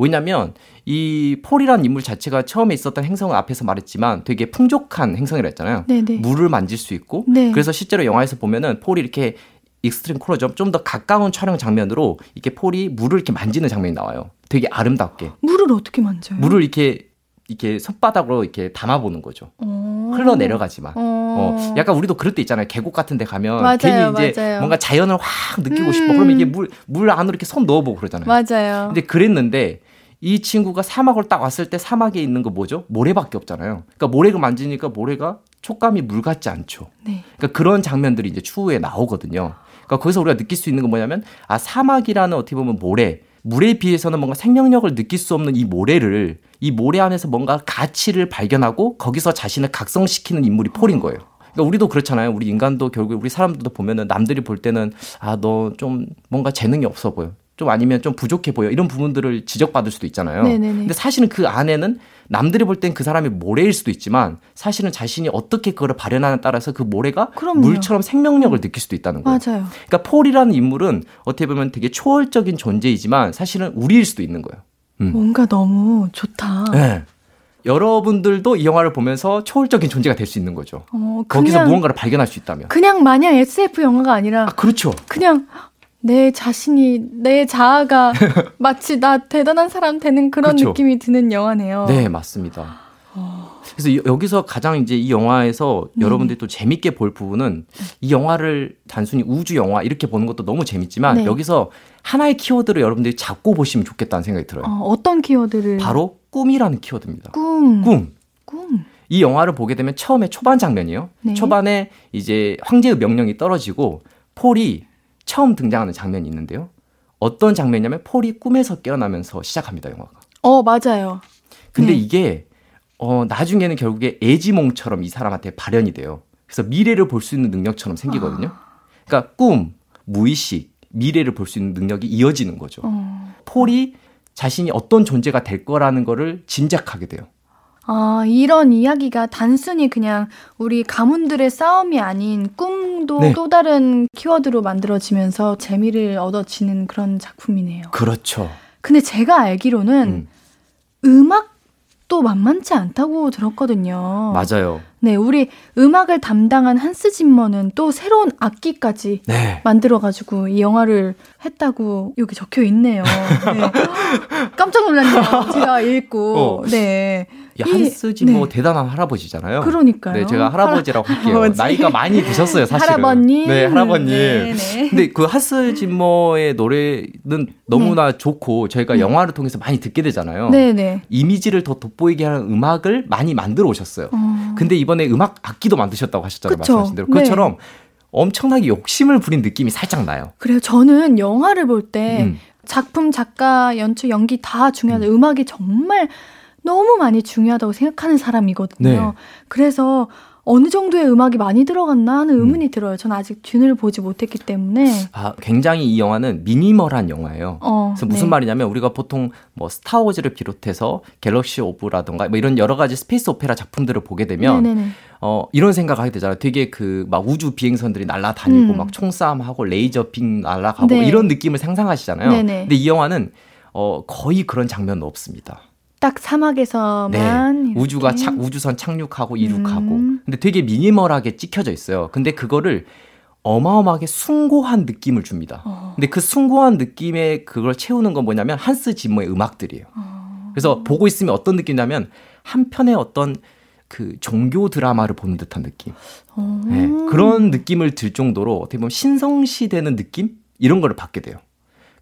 왜냐면 이 폴이라는 인물 자체가 처음에 있었던 행성을 앞에서 말했지만 되게 풍족한 행성이라 했잖아요. 네네. 물을 만질 수 있고 네. 그래서 실제로 영화에서 보면은 폴이 이렇게 extreme close-up 좀 더 가까운 촬영 장면으로 이렇게 폴이 물을 이렇게 만지는 장면이 나와요. 되게 아름답게. 물을 어떻게 만져요? 물을 이렇게 이렇게 손바닥으로 이렇게 담아보는 거죠. 오. 흘러 내려가지만. 어, 약간 우리도 그럴 때 있잖아요. 계곡 같은 데 가면 맞아요, 괜히 이제 맞아요. 뭔가 자연을 확 느끼고 음. 싶어. 그러면 이게 물, 물 안으로 이렇게 손 넣어보고 그러잖아요. 맞아요. 근데 그랬는데 이 친구가 사막을 딱 왔을 때 사막에 있는 거 뭐죠? 모래밖에 없잖아요. 그러니까 모래가 만지니까 모래가 촉감이 물 같지 않죠. 네. 그러니까 그런 장면들이 이제 추후에 나오거든요. 그러니까 거기서 우리가 느낄 수 있는 건 뭐냐면 아 사막이라는 어떻게 보면 모래 물에 비해서는 뭔가 생명력을 느낄 수 없는 이 모래를 이 모래 안에서 뭔가 가치를 발견하고 거기서 자신을 각성시키는 인물이 폴인 거예요. 그러니까 우리도 그렇잖아요. 우리 인간도 결국 우리 사람들도 보면은 남들이 볼 때는 아 너 좀 뭔가 재능이 없어 보여. 좀 아니면 좀 부족해 보여. 이런 부분들을 지적받을 수도 있잖아요. 네네네. 근데 사실은 그 안에는 남들이 볼 땐 그 사람이 모래일 수도 있지만 사실은 자신이 어떻게 그거를 발현하느냐에 따라서 그 모래가 그럼요. 물처럼 생명력을 느낄 수도 있다는 거예요. 맞아요. 그러니까 폴이라는 인물은 어떻게 보면 되게 초월적인 존재이지만 사실은 우리일 수도 있는 거예요. 음. 뭔가 너무 좋다. 네. 여러분들도 이 영화를 보면서 초월적인 존재가 될 수 있는 거죠. 어, 거기서 무언가를 발견할 수 있다면. 그냥 마냥 SF 영화가 아니라. 아, 그렇죠. 그냥 내 자신이 내 자아가 마치 나 대단한 사람 되는 그런 그렇죠. 느낌이 드는 영화네요. 네, 맞습니다. 그래서 여기서 가장 이제 이 영화에서 네. 여러분들이 또 재밌게 볼 부분은 이 영화를 단순히 우주 영화 이렇게 보는 것도 너무 재밌지만 네. 여기서 하나의 키워드를 여러분들이 잡고 보시면 좋겠다는 생각이 들어요. 어, 떤 키워드를? 바로 꿈이라는 키워드입니다. 꿈. 꿈. 꿈. 이 영화를 보게 되면 처음에 초반 장면이요. 네. 초반에 이제 황제의 명령이 떨어지고 폴이 처음 등장하는 장면이 있는데요. 어떤 장면이냐면 폴이 꿈에서 깨어나면서 시작합니다, 영화가. 어, 맞아요. 근데 네. 이게 어 나중에는 결국에 애지몽처럼 이 사람한테 발현이 돼요. 그래서 미래를 볼 수 있는 능력처럼 생기거든요. 아. 그러니까 꿈, 무의식, 미래를 볼 수 있는 능력이 이어지는 거죠. 어. 폴이 자신이 어떤 존재가 될 거라는 거를 짐작하게 돼요. 아, 이런 이야기가 단순히 그냥 우리 가문들의 싸움이 아닌 꿈도 네. 또 다른 키워드로 만들어지면서 재미를 얻어지는 그런 작품이네요. 그렇죠. 근데 제가 알기로는 음. 악또 만만치 않다고 들었거든요. 맞아요. 네, 우리 음악을 담당한 한스 짐머는 또 새로운 악기까지 네. 만들어가지고 이 영화를 했다고 여기 적혀 있네요. 네. 깜짝 놀랐네요. 제가 읽고. 어. 네. 한스 짐머 네. 대단한 할아버지잖아요. 그러니까요. 네, 제가 할아버지라고 할게요. 할아버지. 나이가 많이 드셨어요, 사실은. 할아버님. 네, 할아버님. 네, 네. 근데 그 한스 짐머의 노래는 너무나 네. 좋고 저희가 네. 영화를 통해서 많이 듣게 되잖아요. 네, 네. 이미지를 더 돋보이게 하는 음악을 많이 만들어 오셨어요. 어. 근데 이번에 음악 악기도 만드셨다고 하셨잖아요. 그쵸? 말씀하신 대로. 네. 엄청나게 욕심을 부린 느낌이 살짝 나요. 그래요. 저는 영화를 볼때 음. 작품, 작가, 연출, 연기 다 중요한데 음. 음악이 정말 너무 많이 중요하다고 생각하는 사람이거든요. 네. 그래서 어느 정도의 음악이 많이 들어갔나 하는 음. 의문이 음. 들어요. 전 아직 듄을 보지 못했기 때문에. 아, 굉장히 이 영화는 미니멀한 영화예요. 어, 그래서 무슨 네. 말이냐면 우리가 보통 뭐 스타워즈를 비롯해서 갤럭시 오브라던가 뭐 이런 여러 가지 space opera 작품들을 보게 되면 네네네. 어, 이런 생각을 하게 되잖아요. 되게 그 막 우주 비행선들이 날아다니고 음. 막 총싸움하고 레이저빔 날아가고 네. 이런 느낌을 상상하시잖아요. 네네. 근데 이 영화는 어, 거의 그런 장면은 없습니다. 딱 사막에서만 네. 우주가 착, 우주선 착륙하고 이륙하고 음. 근데 되게 미니멀하게 찍혀져 있어요. 근데 그거를 어마어마하게 숭고한 느낌을 줍니다. 어. 근데 그 숭고한 느낌에 그걸 채우는 건 뭐냐면 한스 짐머의 음악들이에요. 어. 그래서 보고 있으면 어떤 느낌이냐면 한편의 어떤 그 종교 드라마를 보는 듯한 느낌. 어. 네, 그런 느낌을 들 정도로 어떻게 보면 신성시되는 느낌 이런 거를 받게 돼요.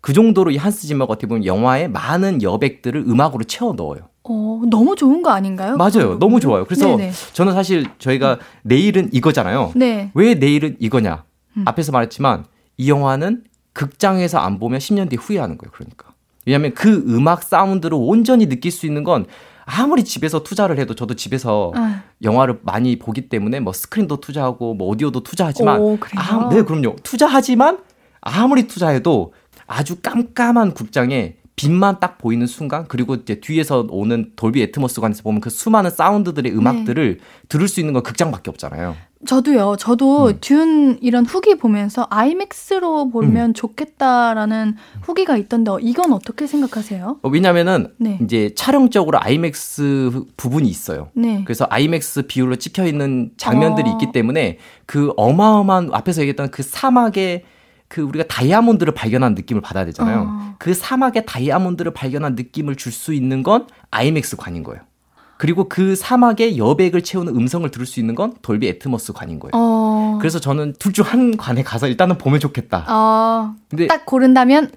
그 정도로 이 한스 짐머가 어떻게 보면 영화에 많은 여백들을 음악으로 채워 넣어요. 어, 너무 좋은 거 아닌가요? 맞아요. 너무 좋아요. 그래서 네네. 저는 사실 저희가 내일은 이거잖아요. 네. 왜 내일은 이거냐? 음. 앞에서 말했지만 이 영화는 극장에서 안 보면 10년 뒤에 후회하는 거예요. 그러니까. 왜냐하면 그 음악 사운드를 온전히 느낄 수 있는 건 아무리 집에서 투자를 해도 저도 집에서 아. 영화를 많이 보기 때문에 뭐 스크린도 투자하고 뭐 오디오도 투자하지만 오, 아, 네 그럼요 투자하지만 아무리 투자해도 아주 깜깜한 국장에 빛만 딱 보이는 순간 그리고 이제 뒤에서 오는 돌비 애트모스관에서 보면 그 수많은 사운드들의 음악들을 네. 들을 수 있는 건 극장밖에 없잖아요. 저도요. 저도 음. 듄 이런 후기 보면서 아이맥스로 보면 음. 좋겠다라는 후기가 있던데 이건 어떻게 생각하세요? 어, 왜냐면은 네. 이제 촬영적으로 아이맥스 부분이 있어요. 네. 그래서 아이맥스 비율로 찍혀 있는 장면들이 어. 있기 때문에 그 어마어마한 앞에서 얘기했던 그 사막의 그 우리가 다이아몬드를 발견한 느낌을 받아야 되잖아요. 어. 그 사막의 다이아몬드를 발견한 느낌을 줄 수 있는 건 아이맥스 관인 거예요. 그리고 그 사막의 여백을 채우는 음성을 들을 수 있는 건 돌비 애트모스 관인 거예요. 어. 그래서 저는 둘 중 한 관에 가서 일단은 보면 좋겠다. 어. 근데 딱 고른다면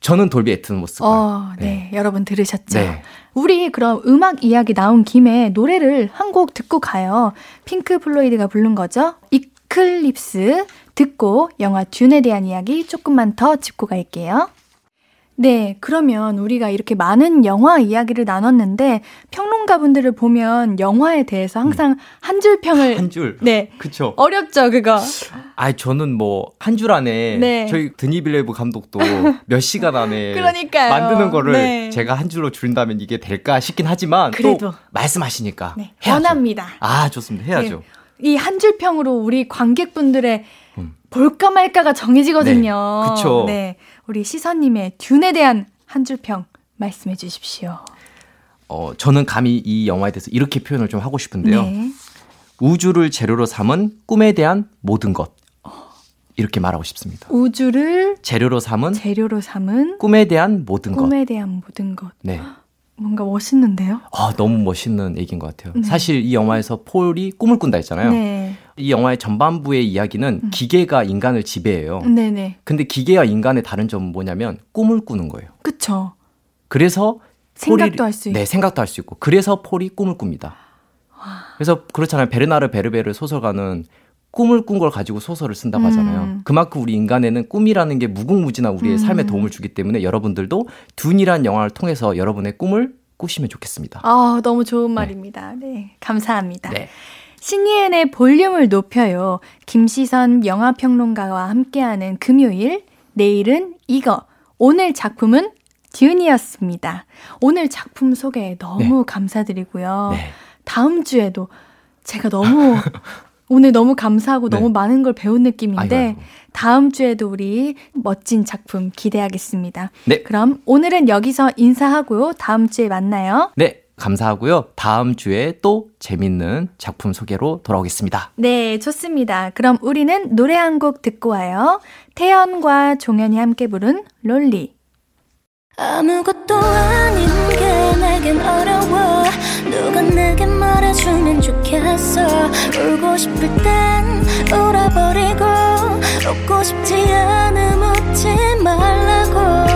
저는 돌비 애트모스 관. 어, 네. 네. 여러분 들으셨죠? 네. 우리 그럼 음악 이야기 나온 김에 노래를 한 곡 듣고 가요. 핑크 플로이드가 부른 거죠. Eclipse 듣고 영화 듄에 대한 이야기 조금만 더 짚고 갈게요. 네, 그러면 우리가 이렇게 많은 영화 이야기를 나눴는데 평론가분들을 보면 영화에 대해서 항상 음. 한줄 평을 한 줄. 네. 그쵸 어렵죠, 그거. 아, 저는 뭐 한 줄 안에 네. 저희 드니빌레브 감독도 몇 시간 안에 그러니까요. 만드는 거를 네. 제가 한 줄로 줄인다면 이게 될까 싶긴 하지만 그래도 말씀하시니까 네. 원합니다. 아, 좋습니다. 해야죠. 네. 이한 줄 평으로 우리 관객분들의 음. 볼까 말까가 정해지거든요. 네, 그쵸. 네. 우리 시선님의 듄에 대한 한 줄평 말씀해 주십시오. 어, 저는 감히 이 영화에 대해서 이렇게 표현을 좀 하고 싶은데요. 네. 우주를 재료로 삼은 꿈에 대한 모든 것. 이렇게 말하고 싶습니다. 우주를 재료로 삼은 재료로 삼은 꿈에 대한 모든 꿈에 것. 꿈에 대한 모든 것. 네. 뭔가 멋있는데요? 아, 너무 멋있는 얘기인 것 같아요. 네. 사실 이 영화에서 폴이 꿈을 꾼다 했잖아요. 네. 이 영화의 전반부의 이야기는 음. 기계가 인간을 지배해요. 네네. 근데 기계와 인간의 다른 점은 뭐냐면 꿈을 꾸는 거예요. 그쵸. 그래서 생각도 할 수 있고. 네, 생각도 할 수 있고. 그래서 폴이 꿈을 꿉니다. 그래서 그렇잖아요. 베르나르 베르베르 소설가는 꿈을 꾼 걸 가지고 소설을 쓴다고 음. 하잖아요. 그만큼 우리 인간에는 꿈이라는 게 무궁무진한 우리의 음. 삶에 도움을 주기 때문에 여러분들도 둔이란 영화를 통해서 여러분의 꿈을 꾸시면 좋겠습니다. 아, 너무 좋은 네. 말입니다. 네. 네. 감사합니다. 네. 신예은의 볼륨을 높여요. 김시선 영화평론가와 함께하는 금요일, 내일은 이거. 오늘 작품은 듀이었습니다 오늘 작품 소개 너무 네. 감사드리고요. 네. 다음 주에도 제가 너무 오늘 너무 감사하고 네. 너무 많은 걸 배운 느낌인데 아이고, 아이고. 다음 주에도 우리 멋진 작품 기대하겠습니다. 네. 그럼 오늘은 여기서 인사하고요. 다음 주에 만나요. 네. 감사하고요. 다음 주에 또 재밌는 작품 소개로 돌아오겠습니다. 네, 좋습니다. 그럼 우리는 노래 한 곡 듣고 와요. 태연과 종현이 함께 부른 롤리. 아무것도 아닌 게 내겐 어려워 누가 내게 말해주면 좋겠어 울고 싶을 땐 울어버리고 웃고 싶지 않음 웃지 말라고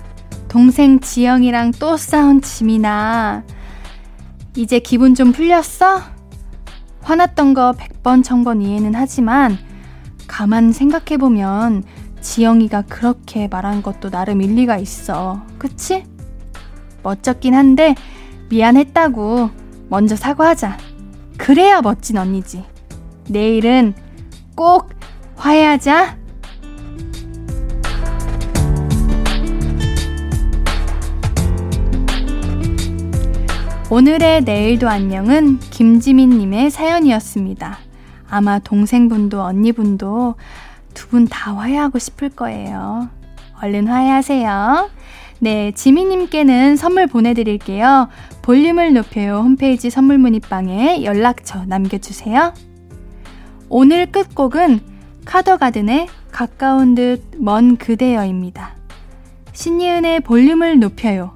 동생 지영이랑 또 싸운 지민아. 이제 기분 좀 풀렸어? 화났던 거 100번, 1000번 이해는 하지만, 가만 생각해보면, 지영이가 그렇게 말한 것도 나름 일리가 있어. 그치? 멋졌긴 한데, 미안했다고. 먼저 사과하자. 그래야 멋진 언니지. 내일은 꼭 화해하자. 오늘의 내일도 안녕은 김지민님의 사연이었습니다. 아마 동생분도 언니분도 두 분 다 화해하고 싶을 거예요. 얼른 화해하세요. 네, 지민님께는 선물 보내드릴게요. 볼륨을 높여요 홈페이지 선물 문의방에 연락처 남겨주세요. 오늘 끝곡은 카더가든의 가까운 듯 먼 그대여입니다. 신예은의 볼륨을 높여요.